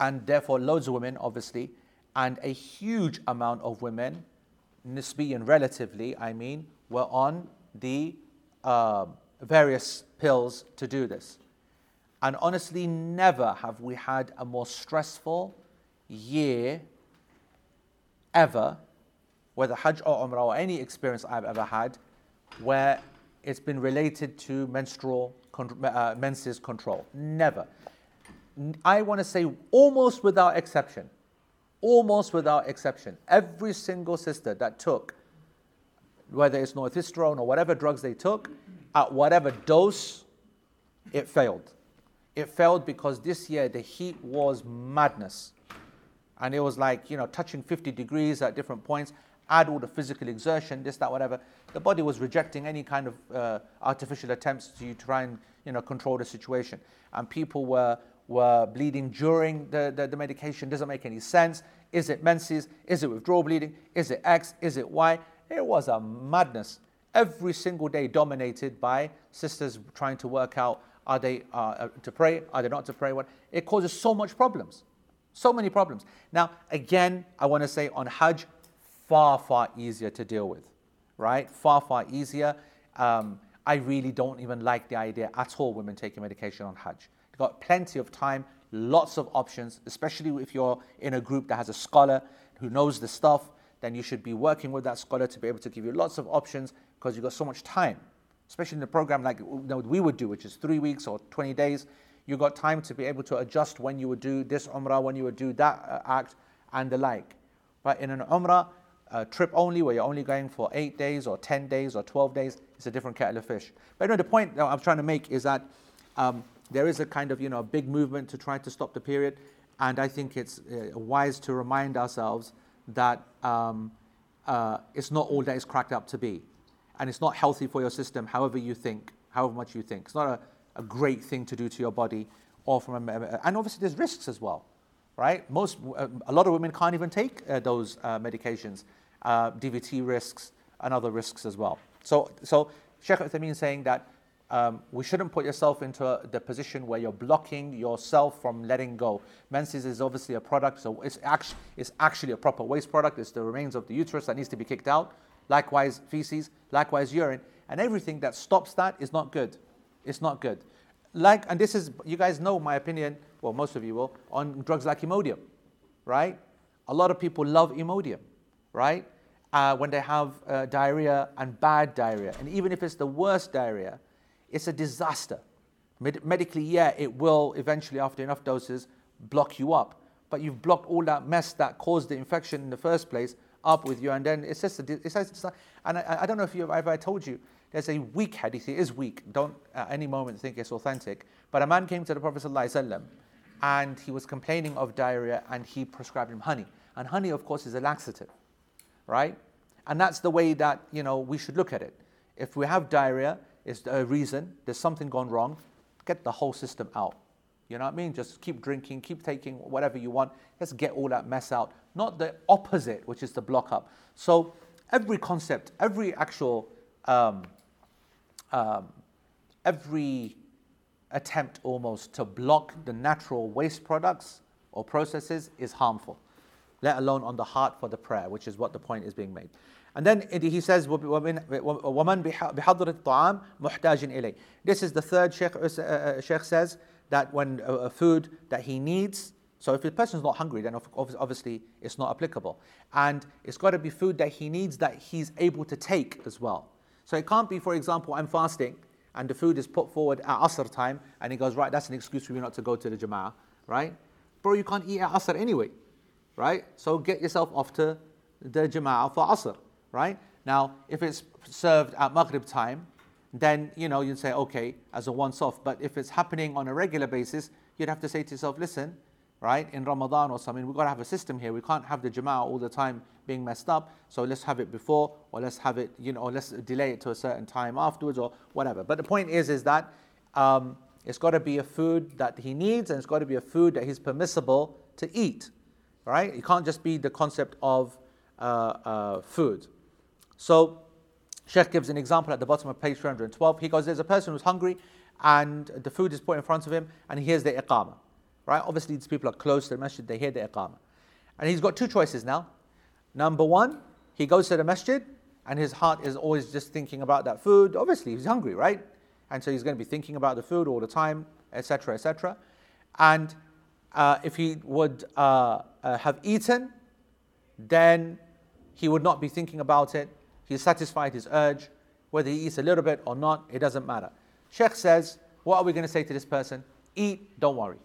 and therefore loads of women, obviously, and a huge amount of women, nisbi and relatively, I mean, were on the uh, various pills to do this. And honestly, never have we had a more stressful year ever, whether Hajj or Umrah or any experience I've ever had, where it's been related to menstrual uh, menses control. Never. I want to say almost without exception, almost without exception, every single sister that took, whether it's norethisterone or whatever drugs they took, at whatever dose, it failed. It failed because this year the heat was madness. And it was like, you know, touching 50 degrees at different points, add all the physical exertion, this, that, whatever. The body was rejecting any kind of uh, artificial attempts to try and, you know, control the situation. And people were, were bleeding during the, the, the medication. Doesn't make any sense. Is it menses? Is it withdrawal bleeding? Is it X? Is it Y? It was a madness. Every single day dominated by sisters trying to work out are they uh, uh, to pray? Are they not to pray? What? It causes so much problems. So many problems. Now, again, I want to say on Hajj, far, far easier to deal with, right? Far, far easier. Um, I really don't even like the idea at all women taking medication on Hajj. You've got plenty of time, lots of options, especially if you're in a group that has a scholar who knows the stuff, then you should be working with that scholar to be able to give you lots of options because you've got so much time especially in a program like you know, we would do, which is three weeks or 20 days, You've got time to be able to adjust when you would do this umrah, when you would do that uh, act, and the like. But in an umrah, uh, trip only, where you're only going for eight days or 10 days or 12 days, it's a different kettle of fish. But anyway, the point that I'm trying to make is that um, there is a kind of, you know, a big movement to try to stop the period. And I think it's uh, wise to remind ourselves that um, uh, it's not all that it's cracked up to be and it's not healthy for your system, however you think, however much you think. It's not a, a great thing to do to your body, or from a, and obviously there's risks as well, right? Most, uh, a lot of women can't even take uh, those uh, medications, uh, DVT risks and other risks as well. So, so Sheikh Uthaymeen saying that um, we shouldn't put yourself into the position where you're blocking yourself from letting go. Menses is obviously a product, so it's actually, it's actually a proper waste product. It's the remains of the uterus that needs to be kicked out likewise feces, likewise urine, and everything that stops that is not good. It's not good. Like, and this is, you guys know my opinion, well, most of you will, on drugs like Imodium, right? A lot of people love Imodium, right? Uh, when they have uh, diarrhea and bad diarrhea. And even if it's the worst diarrhea, it's a disaster. Med- medically, yeah, it will eventually, after enough doses, block you up. But you've blocked all that mess that caused the infection in the first place up with you. And then it's just, a, and I, I, don't know if you if I told you, there's a weak hadith. It is weak. Don't at any moment think it's authentic. But a man came to the Prophet ﷺ and he was complaining of diarrhea and he prescribed him honey. And honey, of course, is a laxative, right? And that's the way that you know we should look at it. If we have diarrhea, it's a reason. There's something gone wrong. Get the whole system out. You know what I mean? Just keep drinking, keep taking whatever you want. Let's get all that mess out not the opposite, which is the block up. So every concept, every actual, um, um, every attempt almost to block the natural waste products or processes is harmful, let alone on the heart for the prayer, which is what the point is being made. And then he says, وَمَنْ بِحَضْرِ الطَّعَامِ مُحْتَاجٍ إِلَيْهِ This is the third Sheikh, uh, uh, Sheikh says, that when a uh, food that he needs, so if the person's not hungry, then obviously it's not applicable. And it's got to be food that he needs that he's able to take as well. So it can't be, for example, I'm fasting and the food is put forward at Asr time and he goes, right, that's an excuse for you not to go to the Jama'ah, right? Bro, you can't eat at Asr anyway, right? So get yourself off to the Jama'ah for Asr, right? Now, if it's served at Maghrib time, then you know you'd say okay as a once-off. But if it's happening on a regular basis, you'd have to say to yourself, listen, right? In Ramadan or something, we've got to have a system here. We can't have the Jama'ah all the time being messed up. So let's have it before, or let's have it, you know, or let's delay it to a certain time afterwards, or whatever. But the point is, is that um, It's got to be a food that he needs and it's got to be a food that he's permissible to eat. Right? It can't just be the concept of uh, uh, food. So, Sheikh gives an example at the bottom of page 312. He goes, There's a person who's hungry and the food is put in front of him and he hears the iqamah. Right? Obviously, these people are close to the masjid, they hear the iqamah. And he's got two choices now. Number one, he goes to the masjid and his heart is always just thinking about that food. Obviously, he's hungry, right? And so he's going to be thinking about the food all the time, etc., etc. And uh, if he would uh, uh, have eaten, then he would not be thinking about it. He's satisfied his urge. Whether he eats a little bit or not, it doesn't matter. Sheikh says, What are we going to say to this person? Eat, don't worry.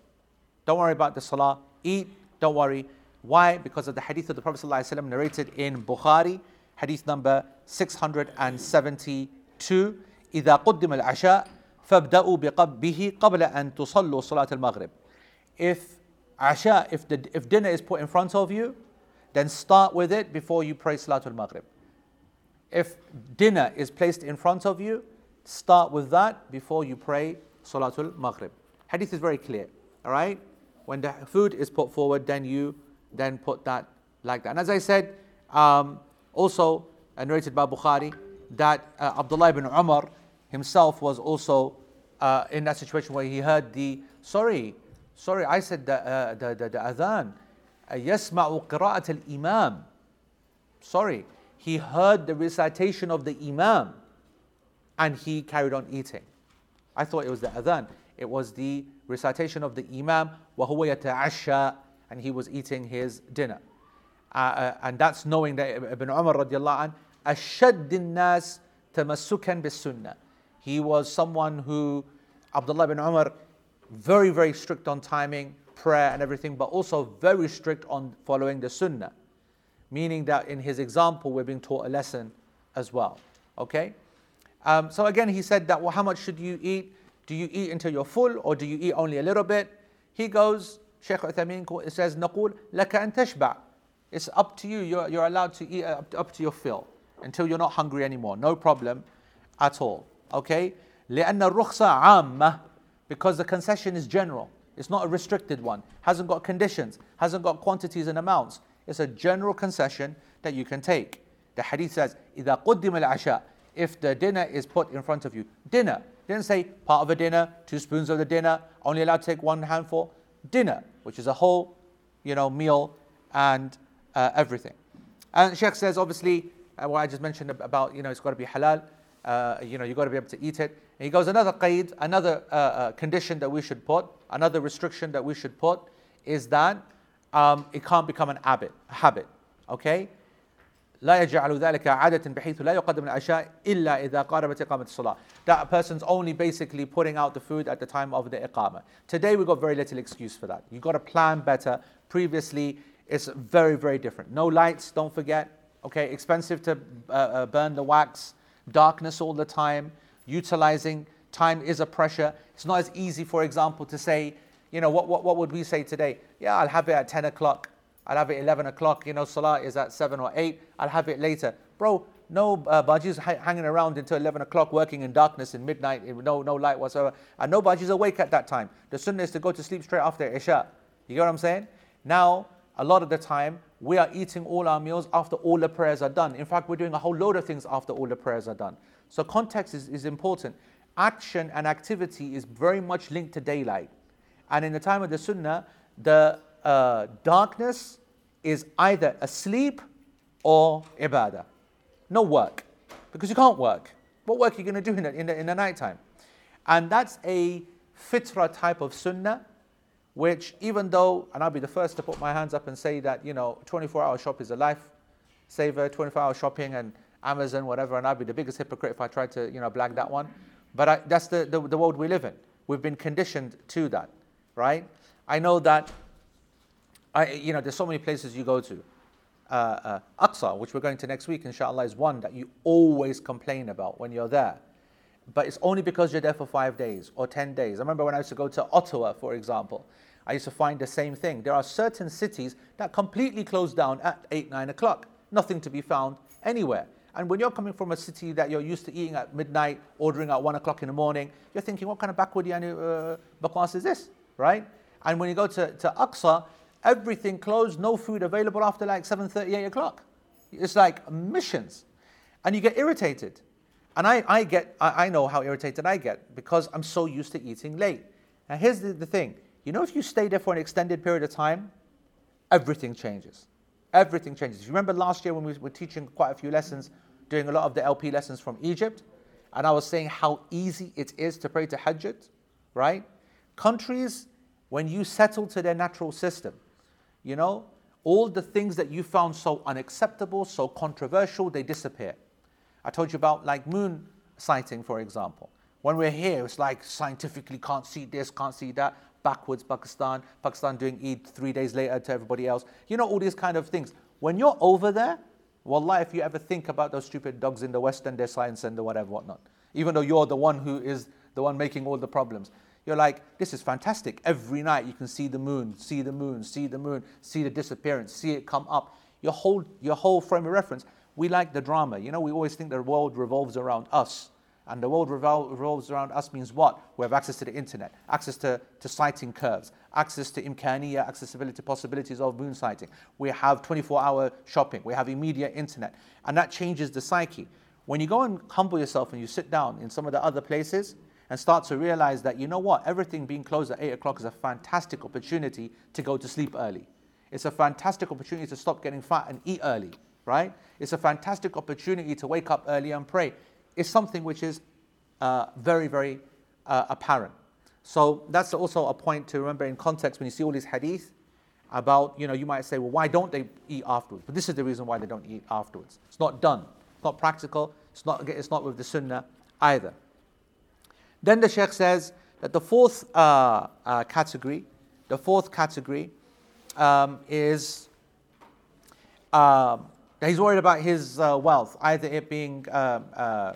Don't worry about the salah. Eat, don't worry. Why? Because of the hadith of the Prophet ﷺ narrated in Bukhari, hadith number 672. إذا قدم العشاء فابدأوا به قبل أن تصلوا صلاة المغرب. If Asha, if, the, if dinner is put in front of you, then start with it before you pray Salatul Maghrib. If dinner is placed in front of you, start with that before you pray Salatul Maghrib. Hadith is very clear, all right? When the food is put forward, then you then put that like that. And as I said, um, also narrated by Bukhari, that uh, Abdullah ibn Umar himself was also uh, in that situation where he heard the, sorry, sorry, I said the, uh, the, the, the adhan, يسمع قراءة الإمام. Sorry, he heard the recitation of the Imam and he carried on eating. I thought it was the adhan. It was the recitation of the Imam, وهو يتعشى, and he was eating his dinner. Uh, uh, and that's knowing that Ibn Umar radiallahu anh, أشد الناس تمسكا بالسنة. He was someone who, Abdullah ibn Umar, very, very strict on timing, prayer, and everything, but also very strict on following the sunnah. Meaning that in his example, we're being taught a lesson as well. Okay? Um, so again, he said that, well, how much should you eat? Do you eat until you're full or do you eat only a little bit? He goes, Shaykh Uthaymeen says, نقول لك أن تشبع. It's up to you. You're, you're allowed to eat uh, up to, up to your fill until you're not hungry anymore. No problem at all. Okay? لأن الرخصة عامة because the concession is general. It's not a restricted one. Hasn't got conditions. Hasn't got quantities and amounts. It's a general concession that you can take. The hadith says, إذا قدم العشاء If the dinner is put in front of you, dinner. Didn't say part of a dinner, two spoons of the dinner, only allowed to take one handful. Dinner, which is a whole, you know, meal and uh, everything. And Sheikh says, obviously, uh, what I just mentioned about, you know, it's got to be halal. Uh, you know, you've got to be able to eat it. And he goes, another qaid, another uh, uh, condition that we should put, another restriction that we should put is that um, it can't become an habit, a habit. Okay? لا يجعل ذلك عادة بحيث لا يقدم العشاء إلا إذا قاربت إقامة الصلاة. That person's only basically putting out the food at the time of the iqamah. Today we've got very little excuse for that. You've got to plan better. Previously, it's very, very different. No lights, don't forget. Okay, expensive to uh, uh, burn the wax darkness all the time, utilizing time is a pressure. It's not as easy, for example, to say, you know, what, what, what would we say today? Yeah, I'll have it at 10 o'clock. I'll have it 11 o'clock. You know, Salah is at 7 or 8. I'll have it later. Bro, no uh, bajis ha- hanging around until 11 o'clock working in darkness in midnight, no, no light whatsoever. And no bajis awake at that time. The sunnah is to go to sleep straight after Isha. You get what I'm saying? Now, a lot of the time, we are eating all our meals after all the prayers are done. In fact, we're doing a whole load of things after all the prayers are done. So, context is, is important. Action and activity is very much linked to daylight. And in the time of the Sunnah, the uh, darkness is either asleep or ibadah. No work. Because you can't work. What work are you going to do in the, in the, in the night time? And that's a fitra type of sunnah which even though, and I'll be the first to put my hands up and say that, you know, 24 hour shop is a life saver, 24 hour shopping and Amazon, whatever, and I'll be the biggest hypocrite if I try to, you know, blag that one. But I, that's the, the, the world we live in. We've been conditioned to that, right? I know that, I, you know, there's so many places you go to. Uh, uh, Aqsa, which we're going to next week, inshallah, is one that you always complain about when you're there. But it's only because you're there for five days or 10 days. I remember when I used to go to Ottawa, for example, I used to find the same thing. There are certain cities that completely close down at 8, 9 o'clock. Nothing to be found anywhere. And when you're coming from a city that you're used to eating at midnight, ordering at one o'clock in the morning, you're thinking, what kind of backward yani, uh, bakwas is this, right? And when you go to, to Aqsa, everything closed, no food available after like 7.30, 8 o'clock. It's like missions. And you get irritated. And I, I get, I, I know how irritated I get because I'm so used to eating late. Now here's the, the thing. You know, if you stay there for an extended period of time, everything changes. Everything changes. If You remember last year when we were teaching quite a few lessons doing a lot of the LP lessons from Egypt, and I was saying how easy it is to pray tahajjud, right? Countries, when you settle to their natural system, you know, all the things that you found so unacceptable, so controversial, they disappear. I told you about like moon sighting, for example. When we're here, it's like scientifically can't see this, can't see that. Backwards, Pakistan, Pakistan doing Eid three days later to everybody else. You know, all these kind of things. When you're over there, Wallah, if you ever think about those stupid dogs in the West and their science and the whatever, whatnot, even though you're the one who is the one making all the problems, you're like, this is fantastic. Every night you can see the moon, see the moon, see the moon, see the disappearance, see it come up. Your whole, your whole frame of reference. We like the drama. You know, we always think the world revolves around us. And the world revolves around us means what? We have access to the internet, access to, to sighting curves, access to imkaniya, accessibility possibilities of moon sighting. We have 24 hour shopping, we have immediate internet. And that changes the psyche. When you go and humble yourself and you sit down in some of the other places and start to realize that, you know what, everything being closed at 8 o'clock is a fantastic opportunity to go to sleep early. It's a fantastic opportunity to stop getting fat and eat early, right? It's a fantastic opportunity to wake up early and pray is something which is uh, very, very uh, apparent. So that's also a point to remember in context when you see all these hadith about, you know, you might say, well, why don't they eat afterwards? But this is the reason why they don't eat afterwards. It's not done. It's not practical. It's not, it's not with the sunnah either. Then the Sheikh says that the fourth uh, uh, category, the fourth category um, is um, he's worried about his uh, wealth, either it being um, uh,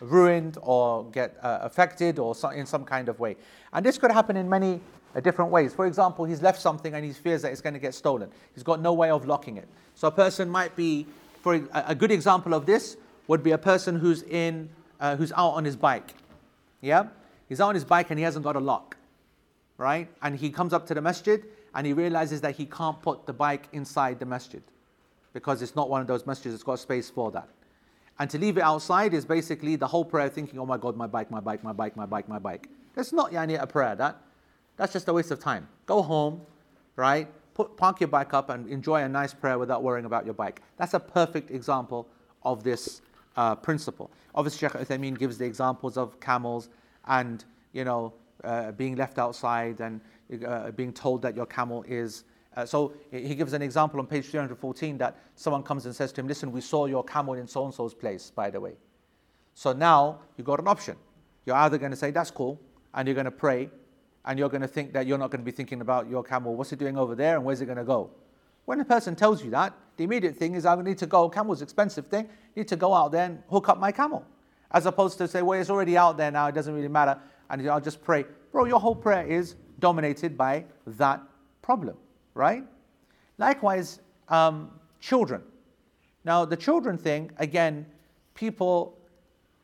ruined or get uh, affected or so, in some kind of way. And this could happen in many uh, different ways. For example, he's left something and he fears that it's going to get stolen. He's got no way of locking it. So a person might be, for a, a good example of this would be a person who's in, uh, who's out on his bike. Yeah, he's out on his bike and he hasn't got a lock, right? And he comes up to the masjid and he realizes that he can't put the bike inside the masjid because it's not one of those masjids that's got space for that. And to leave it outside is basically the whole prayer thinking, oh my God, my bike, my bike, my bike, my bike, my bike. That's not yani, a prayer. That, that's just a waste of time. Go home, right? Put, park your bike up and enjoy a nice prayer without worrying about your bike. That's a perfect example of this uh, principle. Obviously, Sheikh Uthaymeen gives the examples of camels and, you know, uh, being left outside and uh, being told that your camel is uh, so he gives an example on page 314 that someone comes and says to him, Listen, we saw your camel in so and so's place, by the way. So now you've got an option. You're either going to say, That's cool, and you're going to pray, and you're going to think that you're not going to be thinking about your camel, what's it doing over there, and where's it going to go? When a person tells you that, the immediate thing is, I need to go, camel's expensive thing, I need to go out there and hook up my camel. As opposed to say, Well, it's already out there now, it doesn't really matter, and I'll just pray. Bro, your whole prayer is dominated by that problem right? Likewise, um, children. Now, the children thing, again, people,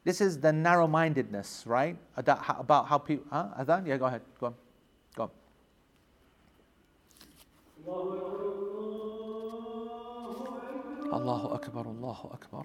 this is the narrow mindedness, right? About how people, huh? Adhan? Yeah, go ahead. Go on. Go on. Allahu Akbar, Allahu Akbar.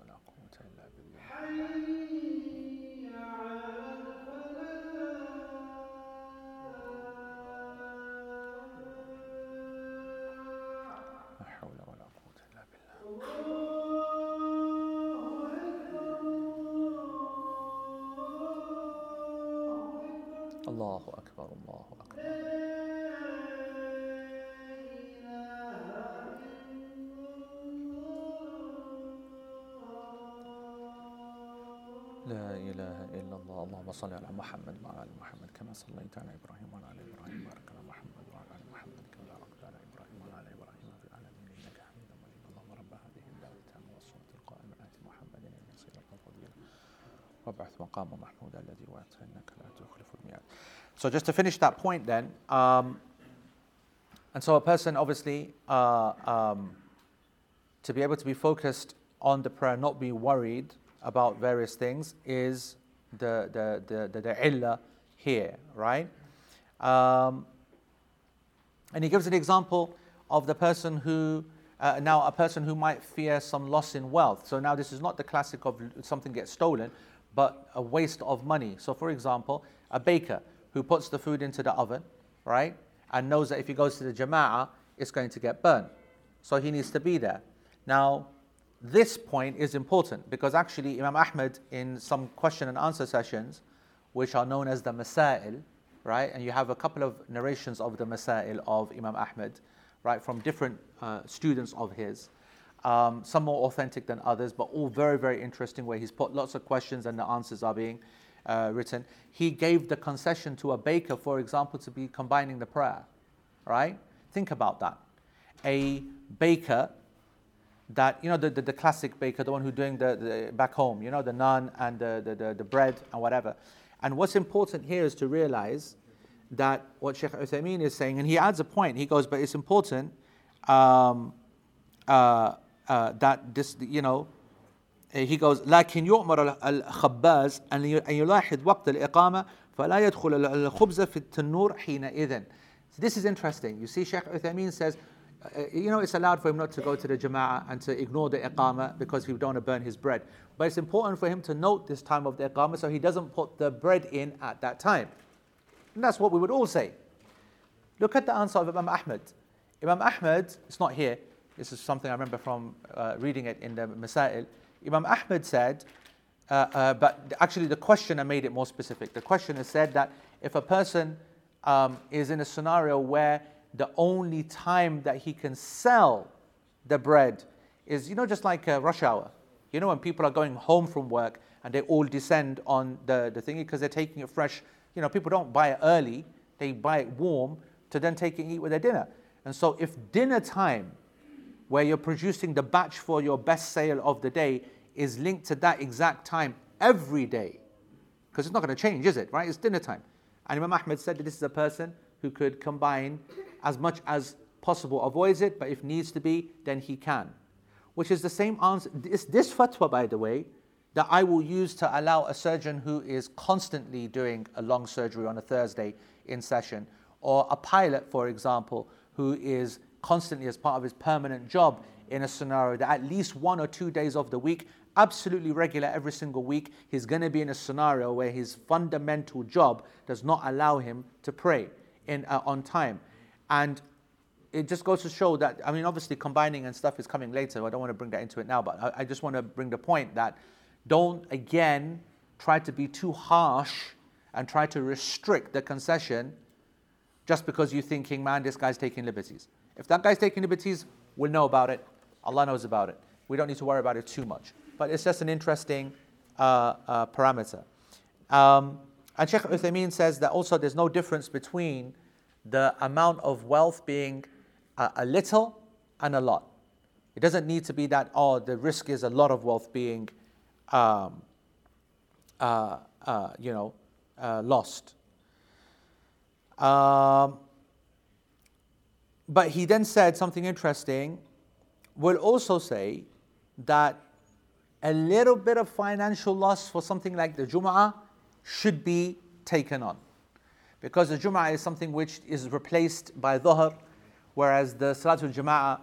ولا قوة إلا بالله لا إله إلا الله اللهم صل على محمد وعلى آل محمد كما صليت على إبراهيم وعلى آل إبراهيم بارك على محمد وعلى آل محمد كما باركت على إبراهيم وعلى آل إبراهيم في العالمين إنك حميد مجيد اللهم رب هذه الدعوة التامة والصلاة القائمة آت محمد الوسيلة والفضيلة وابعث مقام محمود الذي وعدته إنك لا تخلف الميعاد So just to finish that point then, um, and so a person obviously uh, um, to be able to be focused on the prayer, not be worried about various things, is the the the the, the here, right? Um, and he gives an example of the person who uh, now a person who might fear some loss in wealth. So now this is not the classic of something gets stolen, but a waste of money. So for example, a baker who puts the food into the oven, right, and knows that if he goes to the jama'ah, it's going to get burnt. So he needs to be there. Now, this point is important because actually Imam Ahmed in some question and answer sessions, which are known as the Masail, right, and you have a couple of narrations of the Masail of Imam Ahmed, right, from different uh, students of his. Um, some more authentic than others, but all very, very interesting. Where he's put lots of questions and the answers are being uh, written. He gave the concession to a baker, for example, to be combining the prayer. Right? Think about that. A baker that you know the, the, the classic baker, the one who's doing the, the back home, you know, the naan and the, the, the, the bread and whatever. And what's important here is to realize that what Sheikh Uthaymeen is saying, and he adds a point. He goes, but it's important um, uh, uh, that this, you know, he goes لكن يؤمر الخباز أن أن يلاحظ وقت الإقامة فلا يدخل الخبز في التنور حينئذ. So this is interesting. You see, Sheikh Uthaymeen says, uh, you know, it's allowed for him not to go to the Jama'ah and to ignore the Iqamah because he don't want to burn his bread. But it's important for him to note this time of the Iqamah so he doesn't put the bread in at that time. And that's what we would all say. Look at the answer of Imam Ahmad. Imam Ahmad, it's not here, this is something I remember from uh, reading it in the Masail. Imam Ahmad said, uh, uh, but actually the questioner made it more specific. The questioner said that if a person um, is in a scenario where the only time that he can sell the bread is, you know, just like a rush hour. You know, when people are going home from work and they all descend on the, the thingy because they're taking it fresh. You know, people don't buy it early, they buy it warm to then take it and eat with their dinner. And so, if dinner time, where you're producing the batch for your best sale of the day, is linked to that exact time every day, because it's not going to change, is it? Right? It's dinner time. And Imam Ahmed said that this is a person who could combine as much as possible, avoids it, but if needs to be, then he can. Which is the same answer. This, this fatwa, by the way, that I will use to allow a surgeon who is constantly doing a long surgery on a Thursday in session, or a pilot, for example, who is constantly, as part of his permanent job, in a scenario that at least one or two days of the week, absolutely regular every single week, he's going to be in a scenario where his fundamental job does not allow him to pray in, uh, on time. And it just goes to show that, I mean, obviously combining and stuff is coming later. I don't want to bring that into it now, but I, I just want to bring the point that don't again try to be too harsh and try to restrict the concession just because you're thinking, man, this guy's taking liberties. If that guy's taking liberties, we'll know about it. Allah knows about it. We don't need to worry about it too much. But it's just an interesting uh, uh, parameter. Um, and Sheikh Uthaymeen says that also there's no difference between the amount of wealth being a, a little and a lot. It doesn't need to be that, oh, the risk is a lot of wealth being, um, uh, uh, you know, uh, lost. Um, but he then said something interesting. We'll also say that a little bit of financial loss for something like the Jum'ah should be taken on. Because the Jum'ah is something which is replaced by Dhuhr, whereas the Salatul Jama'ah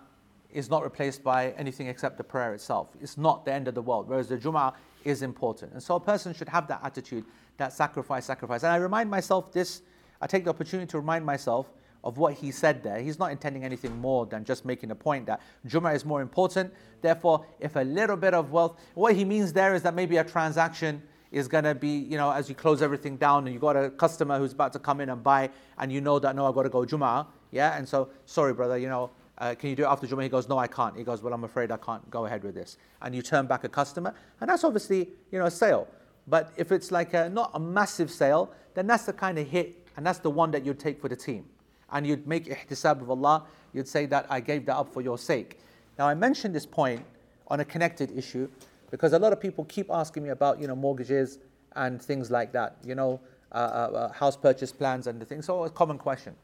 is not replaced by anything except the prayer itself. It's not the end of the world, whereas the Jum'ah is important. And so a person should have that attitude, that sacrifice, sacrifice. And I remind myself this, I take the opportunity to remind myself of what he said there. He's not intending anything more than just making a point that Jum'ah is more important. Therefore, if a little bit of wealth, what he means there is that maybe a transaction is going to be, you know, as you close everything down and you got a customer who's about to come in and buy, and you know that, no, I've got to go Jum'ah, yeah? And so, sorry, brother, you know, uh, can you do it after Jum'ah? He goes, no, I can't. He goes, well, I'm afraid I can't go ahead with this. And you turn back a customer, and that's obviously, you know, a sale. But if it's like a, not a massive sale, then that's the kind of hit, and that's the one that you'd take for the team. And you'd make ihtisab of Allah, you'd say that I gave that up for your sake. Now, I mentioned this point on a connected issue because a lot of people keep asking me about, you know, mortgages and things like that, you know, uh, uh, uh house purchase plans and the things. So, a common question.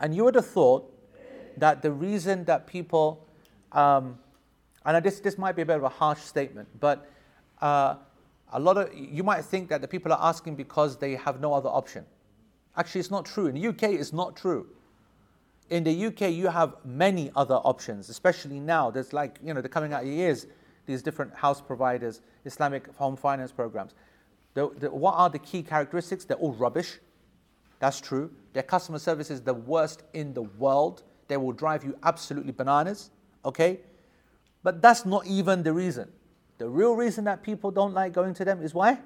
And you would have thought that the reason that people, um, and this, this might be a bit of a harsh statement, but uh, a lot of you might think that the people are asking because they have no other option. Actually, it's not true. In the UK, it's not true. In the UK, you have many other options, especially now. There's like, you know, they're coming out of years, these different house providers, Islamic home finance programs. The, the, what are the key characteristics? They're all rubbish. That's true. Their customer service is the worst in the world. They will drive you absolutely bananas. Okay? But that's not even the reason. The real reason that people don't like going to them is why?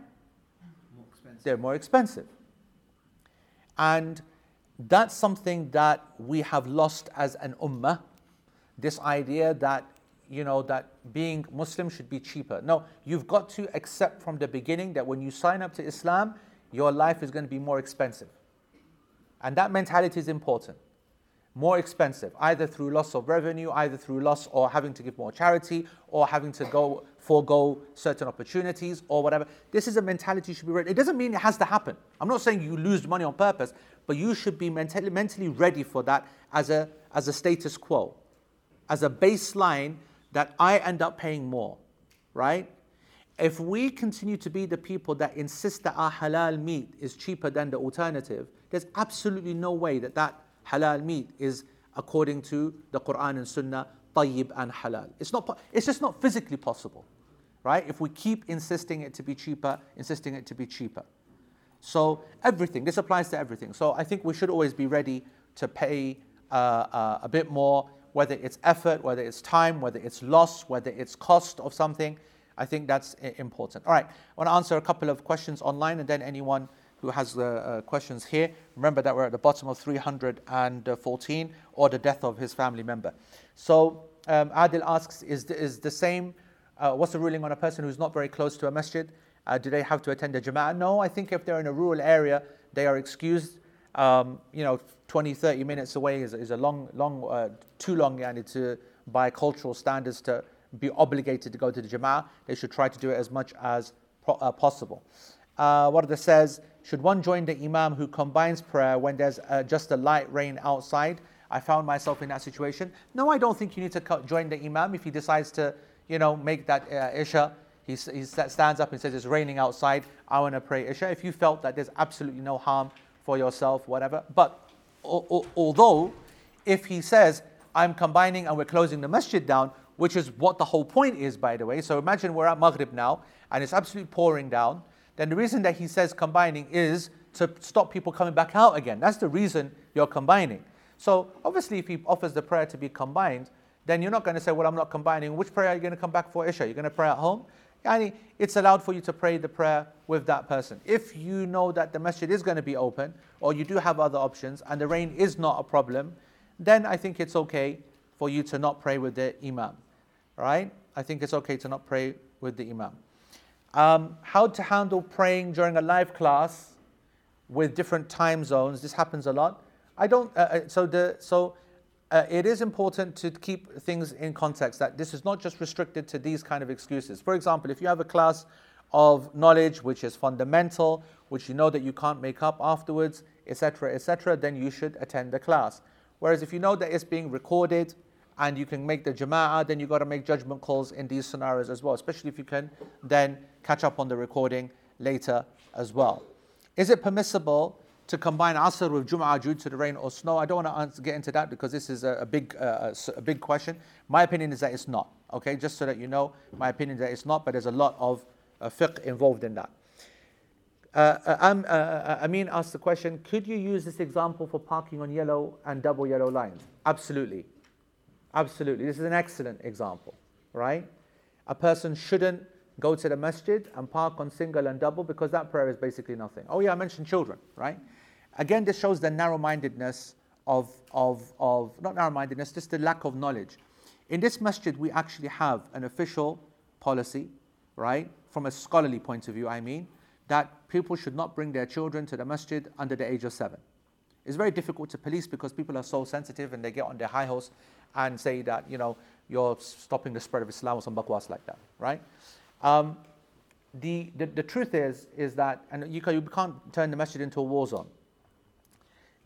More. They're more expensive. And that's something that we have lost as an ummah. This idea that, you know, that being Muslim should be cheaper. No, you've got to accept from the beginning that when you sign up to Islam, your life is going to be more expensive. And that mentality is important more expensive, either through loss of revenue, either through loss or having to give more charity, or having to go forego certain opportunities or whatever. This is a mentality you should be ready. It doesn't mean it has to happen. I'm not saying you lose money on purpose, but you should be mentally, mentally ready for that as a, as a status quo, as a baseline that I end up paying more, right? If we continue to be the people that insist that our halal meat is cheaper than the alternative, there's absolutely no way that that halal meat is according to the Quran and Sunnah, tayyib and halal. It's, not, it's just not physically possible, right? If we keep insisting it to be cheaper, insisting it to be cheaper. So everything, this applies to everything. So I think we should always be ready to pay uh, uh, a bit more, whether it's effort, whether it's time, whether it's loss, whether it's cost of something. I think that's important. All right, I want to answer a couple of questions online and then anyone who has uh, uh, questions here. Remember that we're at the bottom of 314, or the death of his family member. So um, Adil asks, is the, is the same, uh, what's the ruling on a person who's not very close to a masjid? Uh, do they have to attend a jama'ah? No, I think if they're in a rural area, they are excused. Um, you know, 20, 30 minutes away is, is a long, long, uh, too long, yani, to, by cultural standards to be obligated to go to the jama'ah. They should try to do it as much as pro- uh, possible. Uh, Warda says, should one join the Imam who combines prayer when there's uh, just a light rain outside? I found myself in that situation. No, I don't think you need to co- join the Imam if he decides to, you know, make that uh, Isha. He, he stands up and says, It's raining outside. I want to pray Isha. If you felt that there's absolutely no harm for yourself, whatever. But although, if he says, I'm combining and we're closing the masjid down, which is what the whole point is, by the way. So imagine we're at Maghrib now and it's absolutely pouring down then the reason that he says combining is to stop people coming back out again. That's the reason you're combining. So obviously, if he offers the prayer to be combined, then you're not going to say, Well, I'm not combining. Which prayer are you going to come back for Isha? You're going to pray at home? Yani, it's allowed for you to pray the prayer with that person. If you know that the masjid is going to be open, or you do have other options, and the rain is not a problem, then I think it's okay for you to not pray with the imam. Right? I think it's okay to not pray with the imam. Um, how to handle praying during a live class with different time zones. This happens a lot. I don't. Uh, uh, so the so uh, it is important to keep things in context. That this is not just restricted to these kind of excuses. For example, if you have a class of knowledge which is fundamental, which you know that you can't make up afterwards, etc., etc., then you should attend the class. Whereas if you know that it's being recorded and you can make the jama'ah, then you've got to make judgment calls in these scenarios as well, especially if you can then catch up on the recording later as well. Is it permissible to combine Asr with Jum'ah due to the rain or snow? I don't want to get into that because this is a, a big, uh, a, a big question. My opinion is that it's not. Okay, just so that you know, my opinion is that it's not, but there's a lot of uh, fiqh involved in that. Uh, uh, um, uh, uh, Amin asked the question Could you use this example for parking on yellow and double yellow lines? Absolutely. Absolutely. This is an excellent example, right? A person shouldn't go to the masjid and park on single and double because that prayer is basically nothing. Oh, yeah, I mentioned children, right? Again, this shows the narrow mindedness of, of, of, not narrow mindedness, just the lack of knowledge. In this masjid, we actually have an official policy, right? From a scholarly point of view, I mean, that people should not bring their children to the masjid under the age of seven. It's very difficult to police because people are so sensitive and they get on their high horse and say that, you know, you're stopping the spread of Islam or some bakwas like that, right? Um, the, the, the, truth is, is that, and you, can, you can't turn the masjid into a war zone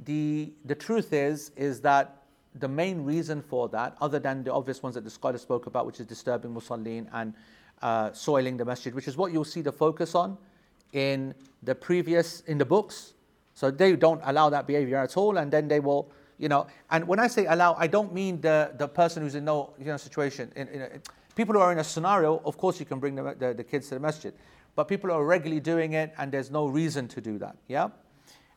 the, the truth is, is that the main reason for that, other than the obvious ones that the scholar spoke about, which is disturbing musallin and uh, soiling the masjid, which is what you'll see the focus on in the previous, in the books. So they don't allow that behavior at all, and then they will, you know, and when I say allow, I don't mean the, the person who's in no you know, situation. In, in a, people who are in a scenario, of course you can bring the, the, the kids to the masjid, but people are regularly doing it, and there's no reason to do that, yeah?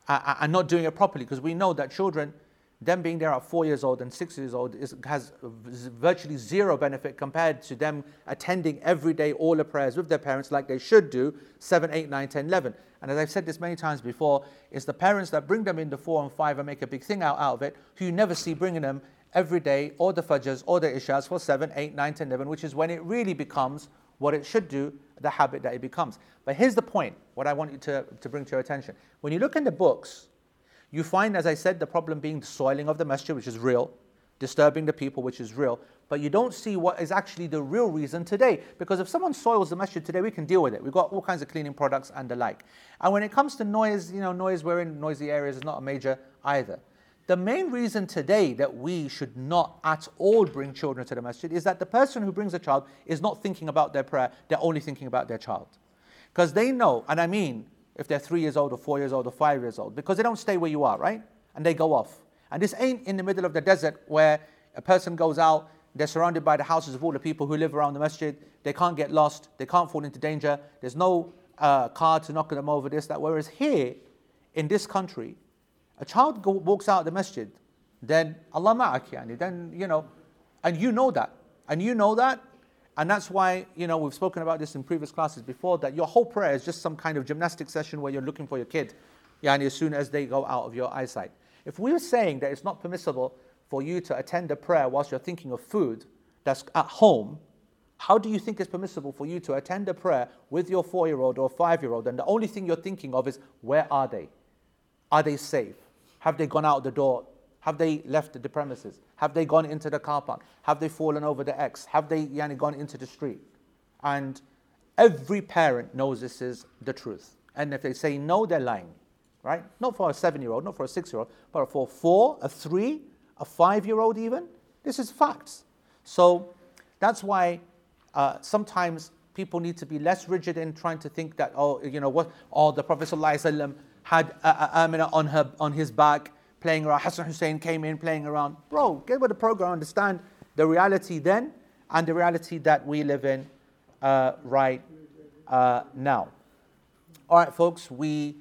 Uh, and not doing it properly because we know that children, them being there at four years old and six years old, is, has virtually zero benefit compared to them attending every day all the prayers with their parents like they should do 7, 8, 9, 10, 11. And as I've said this many times before, it's the parents that bring them in the four and five and make a big thing out, out of it, who you never see bringing them every day or the fajrs or the ishas for 7, 8, 9, 10, 11, which is when it really becomes what it should do, the habit that it becomes. But here's the point, what I want you to, to bring to your attention. When you look in the books, you find, as I said, the problem being the soiling of the masjid, which is real, disturbing the people, which is real. But you don't see what is actually the real reason today. Because if someone soils the masjid today, we can deal with it. We've got all kinds of cleaning products and the like. And when it comes to noise, you know, noise, we're in noisy areas is not a major either. The main reason today that we should not at all bring children to the masjid is that the person who brings a child is not thinking about their prayer, they're only thinking about their child. Because they know, and I mean, if they're three years old or four years old or five years old, because they don't stay where you are, right? And they go off. And this ain't in the middle of the desert where a person goes out, they're surrounded by the houses of all the people who live around the masjid, they can't get lost, they can't fall into danger, there's no uh, car to knock them over, this, that. Whereas here, in this country, a child go, walks out of the masjid, then Allah ma'ak, yani, then, you know, and you know that. And you know that, and that's why, you know, we've spoken about this in previous classes before, that your whole prayer is just some kind of gymnastic session where you're looking for your kid, yani, as soon as they go out of your eyesight. If we're saying that it's not permissible for you to attend a prayer whilst you're thinking of food that's at home, how do you think it's permissible for you to attend a prayer with your four year old or five year old and the only thing you're thinking of is, where are they? Are they safe? Have they gone out the door? Have they left the premises? Have they gone into the car park? Have they fallen over the X? Have they yani, gone into the street? And every parent knows this is the truth. And if they say no, they're lying, right? Not for a seven year old, not for a six year old, but for a four, a three, a five year old, even. This is facts. So that's why uh, sometimes people need to be less rigid in trying to think that, oh, you know, what, oh, the Prophet ﷺ had uh, Amina on, her, on his back playing around. Hassan Hussein came in playing around. Bro, get with the program, understand the reality then and the reality that we live in uh, right uh, now. All right, folks, we,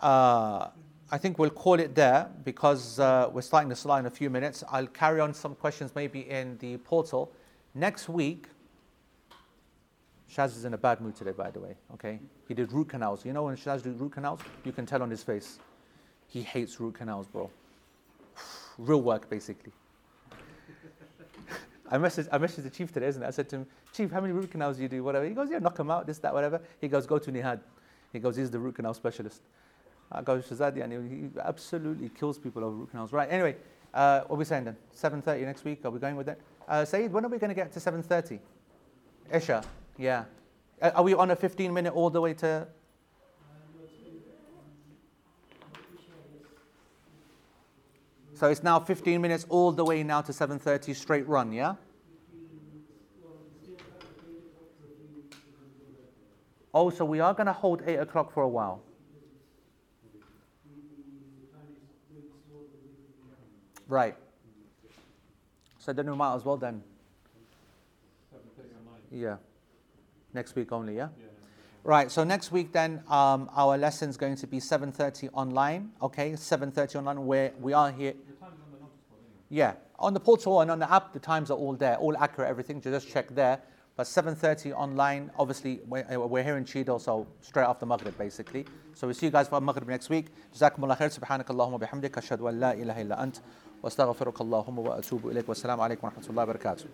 uh, I think we'll call it there because uh, we're starting the slide in a few minutes. I'll carry on some questions maybe in the portal. Next week, Shaz is in a bad mood today, by the way. Okay, he did root canals. You know when Shaz did root canals, you can tell on his face. He hates root canals, bro. Real work, basically. I messaged, I messaged the chief today, isn't it? I said to him, Chief, how many root canals do you do? Whatever. He goes, Yeah, knock them out, this, that, whatever. He goes, Go to Nihad. He goes, He's the root canal specialist. I go, Shazadi, and he absolutely kills people over root canals. Right, anyway, uh, what are we saying then? 7.30 next week? Are we going with that? Uh, Saeed, when are we going to get to 7.30? Isha. Yeah. Uh, are we on a 15 minute all the way to? So it's now 15 minutes all the way now to 7.30 straight run, yeah? Oh, so we are going to hold 8 o'clock for a while. Right. So then we might as well then. Yeah. Next week only, yeah? Right, so next week then um, our lesson's going to be 7.30 online, okay? 7.30 online where we are here. Yeah, on the portal and on the app, the times are all there, all accurate, everything. So just check there. But 7:30 online. Obviously, we're, uh, we're here in Cheadle, so straight after Maghrib, basically. So we see you guys for Maghrib next week. جزاكم الله خير سبحانك اللهم وبحمدك أشهد أن لا إله إلا أنت وأستغفرك اللهم وأتوب إليك والسلام عليكم ورحمة الله وبركاته.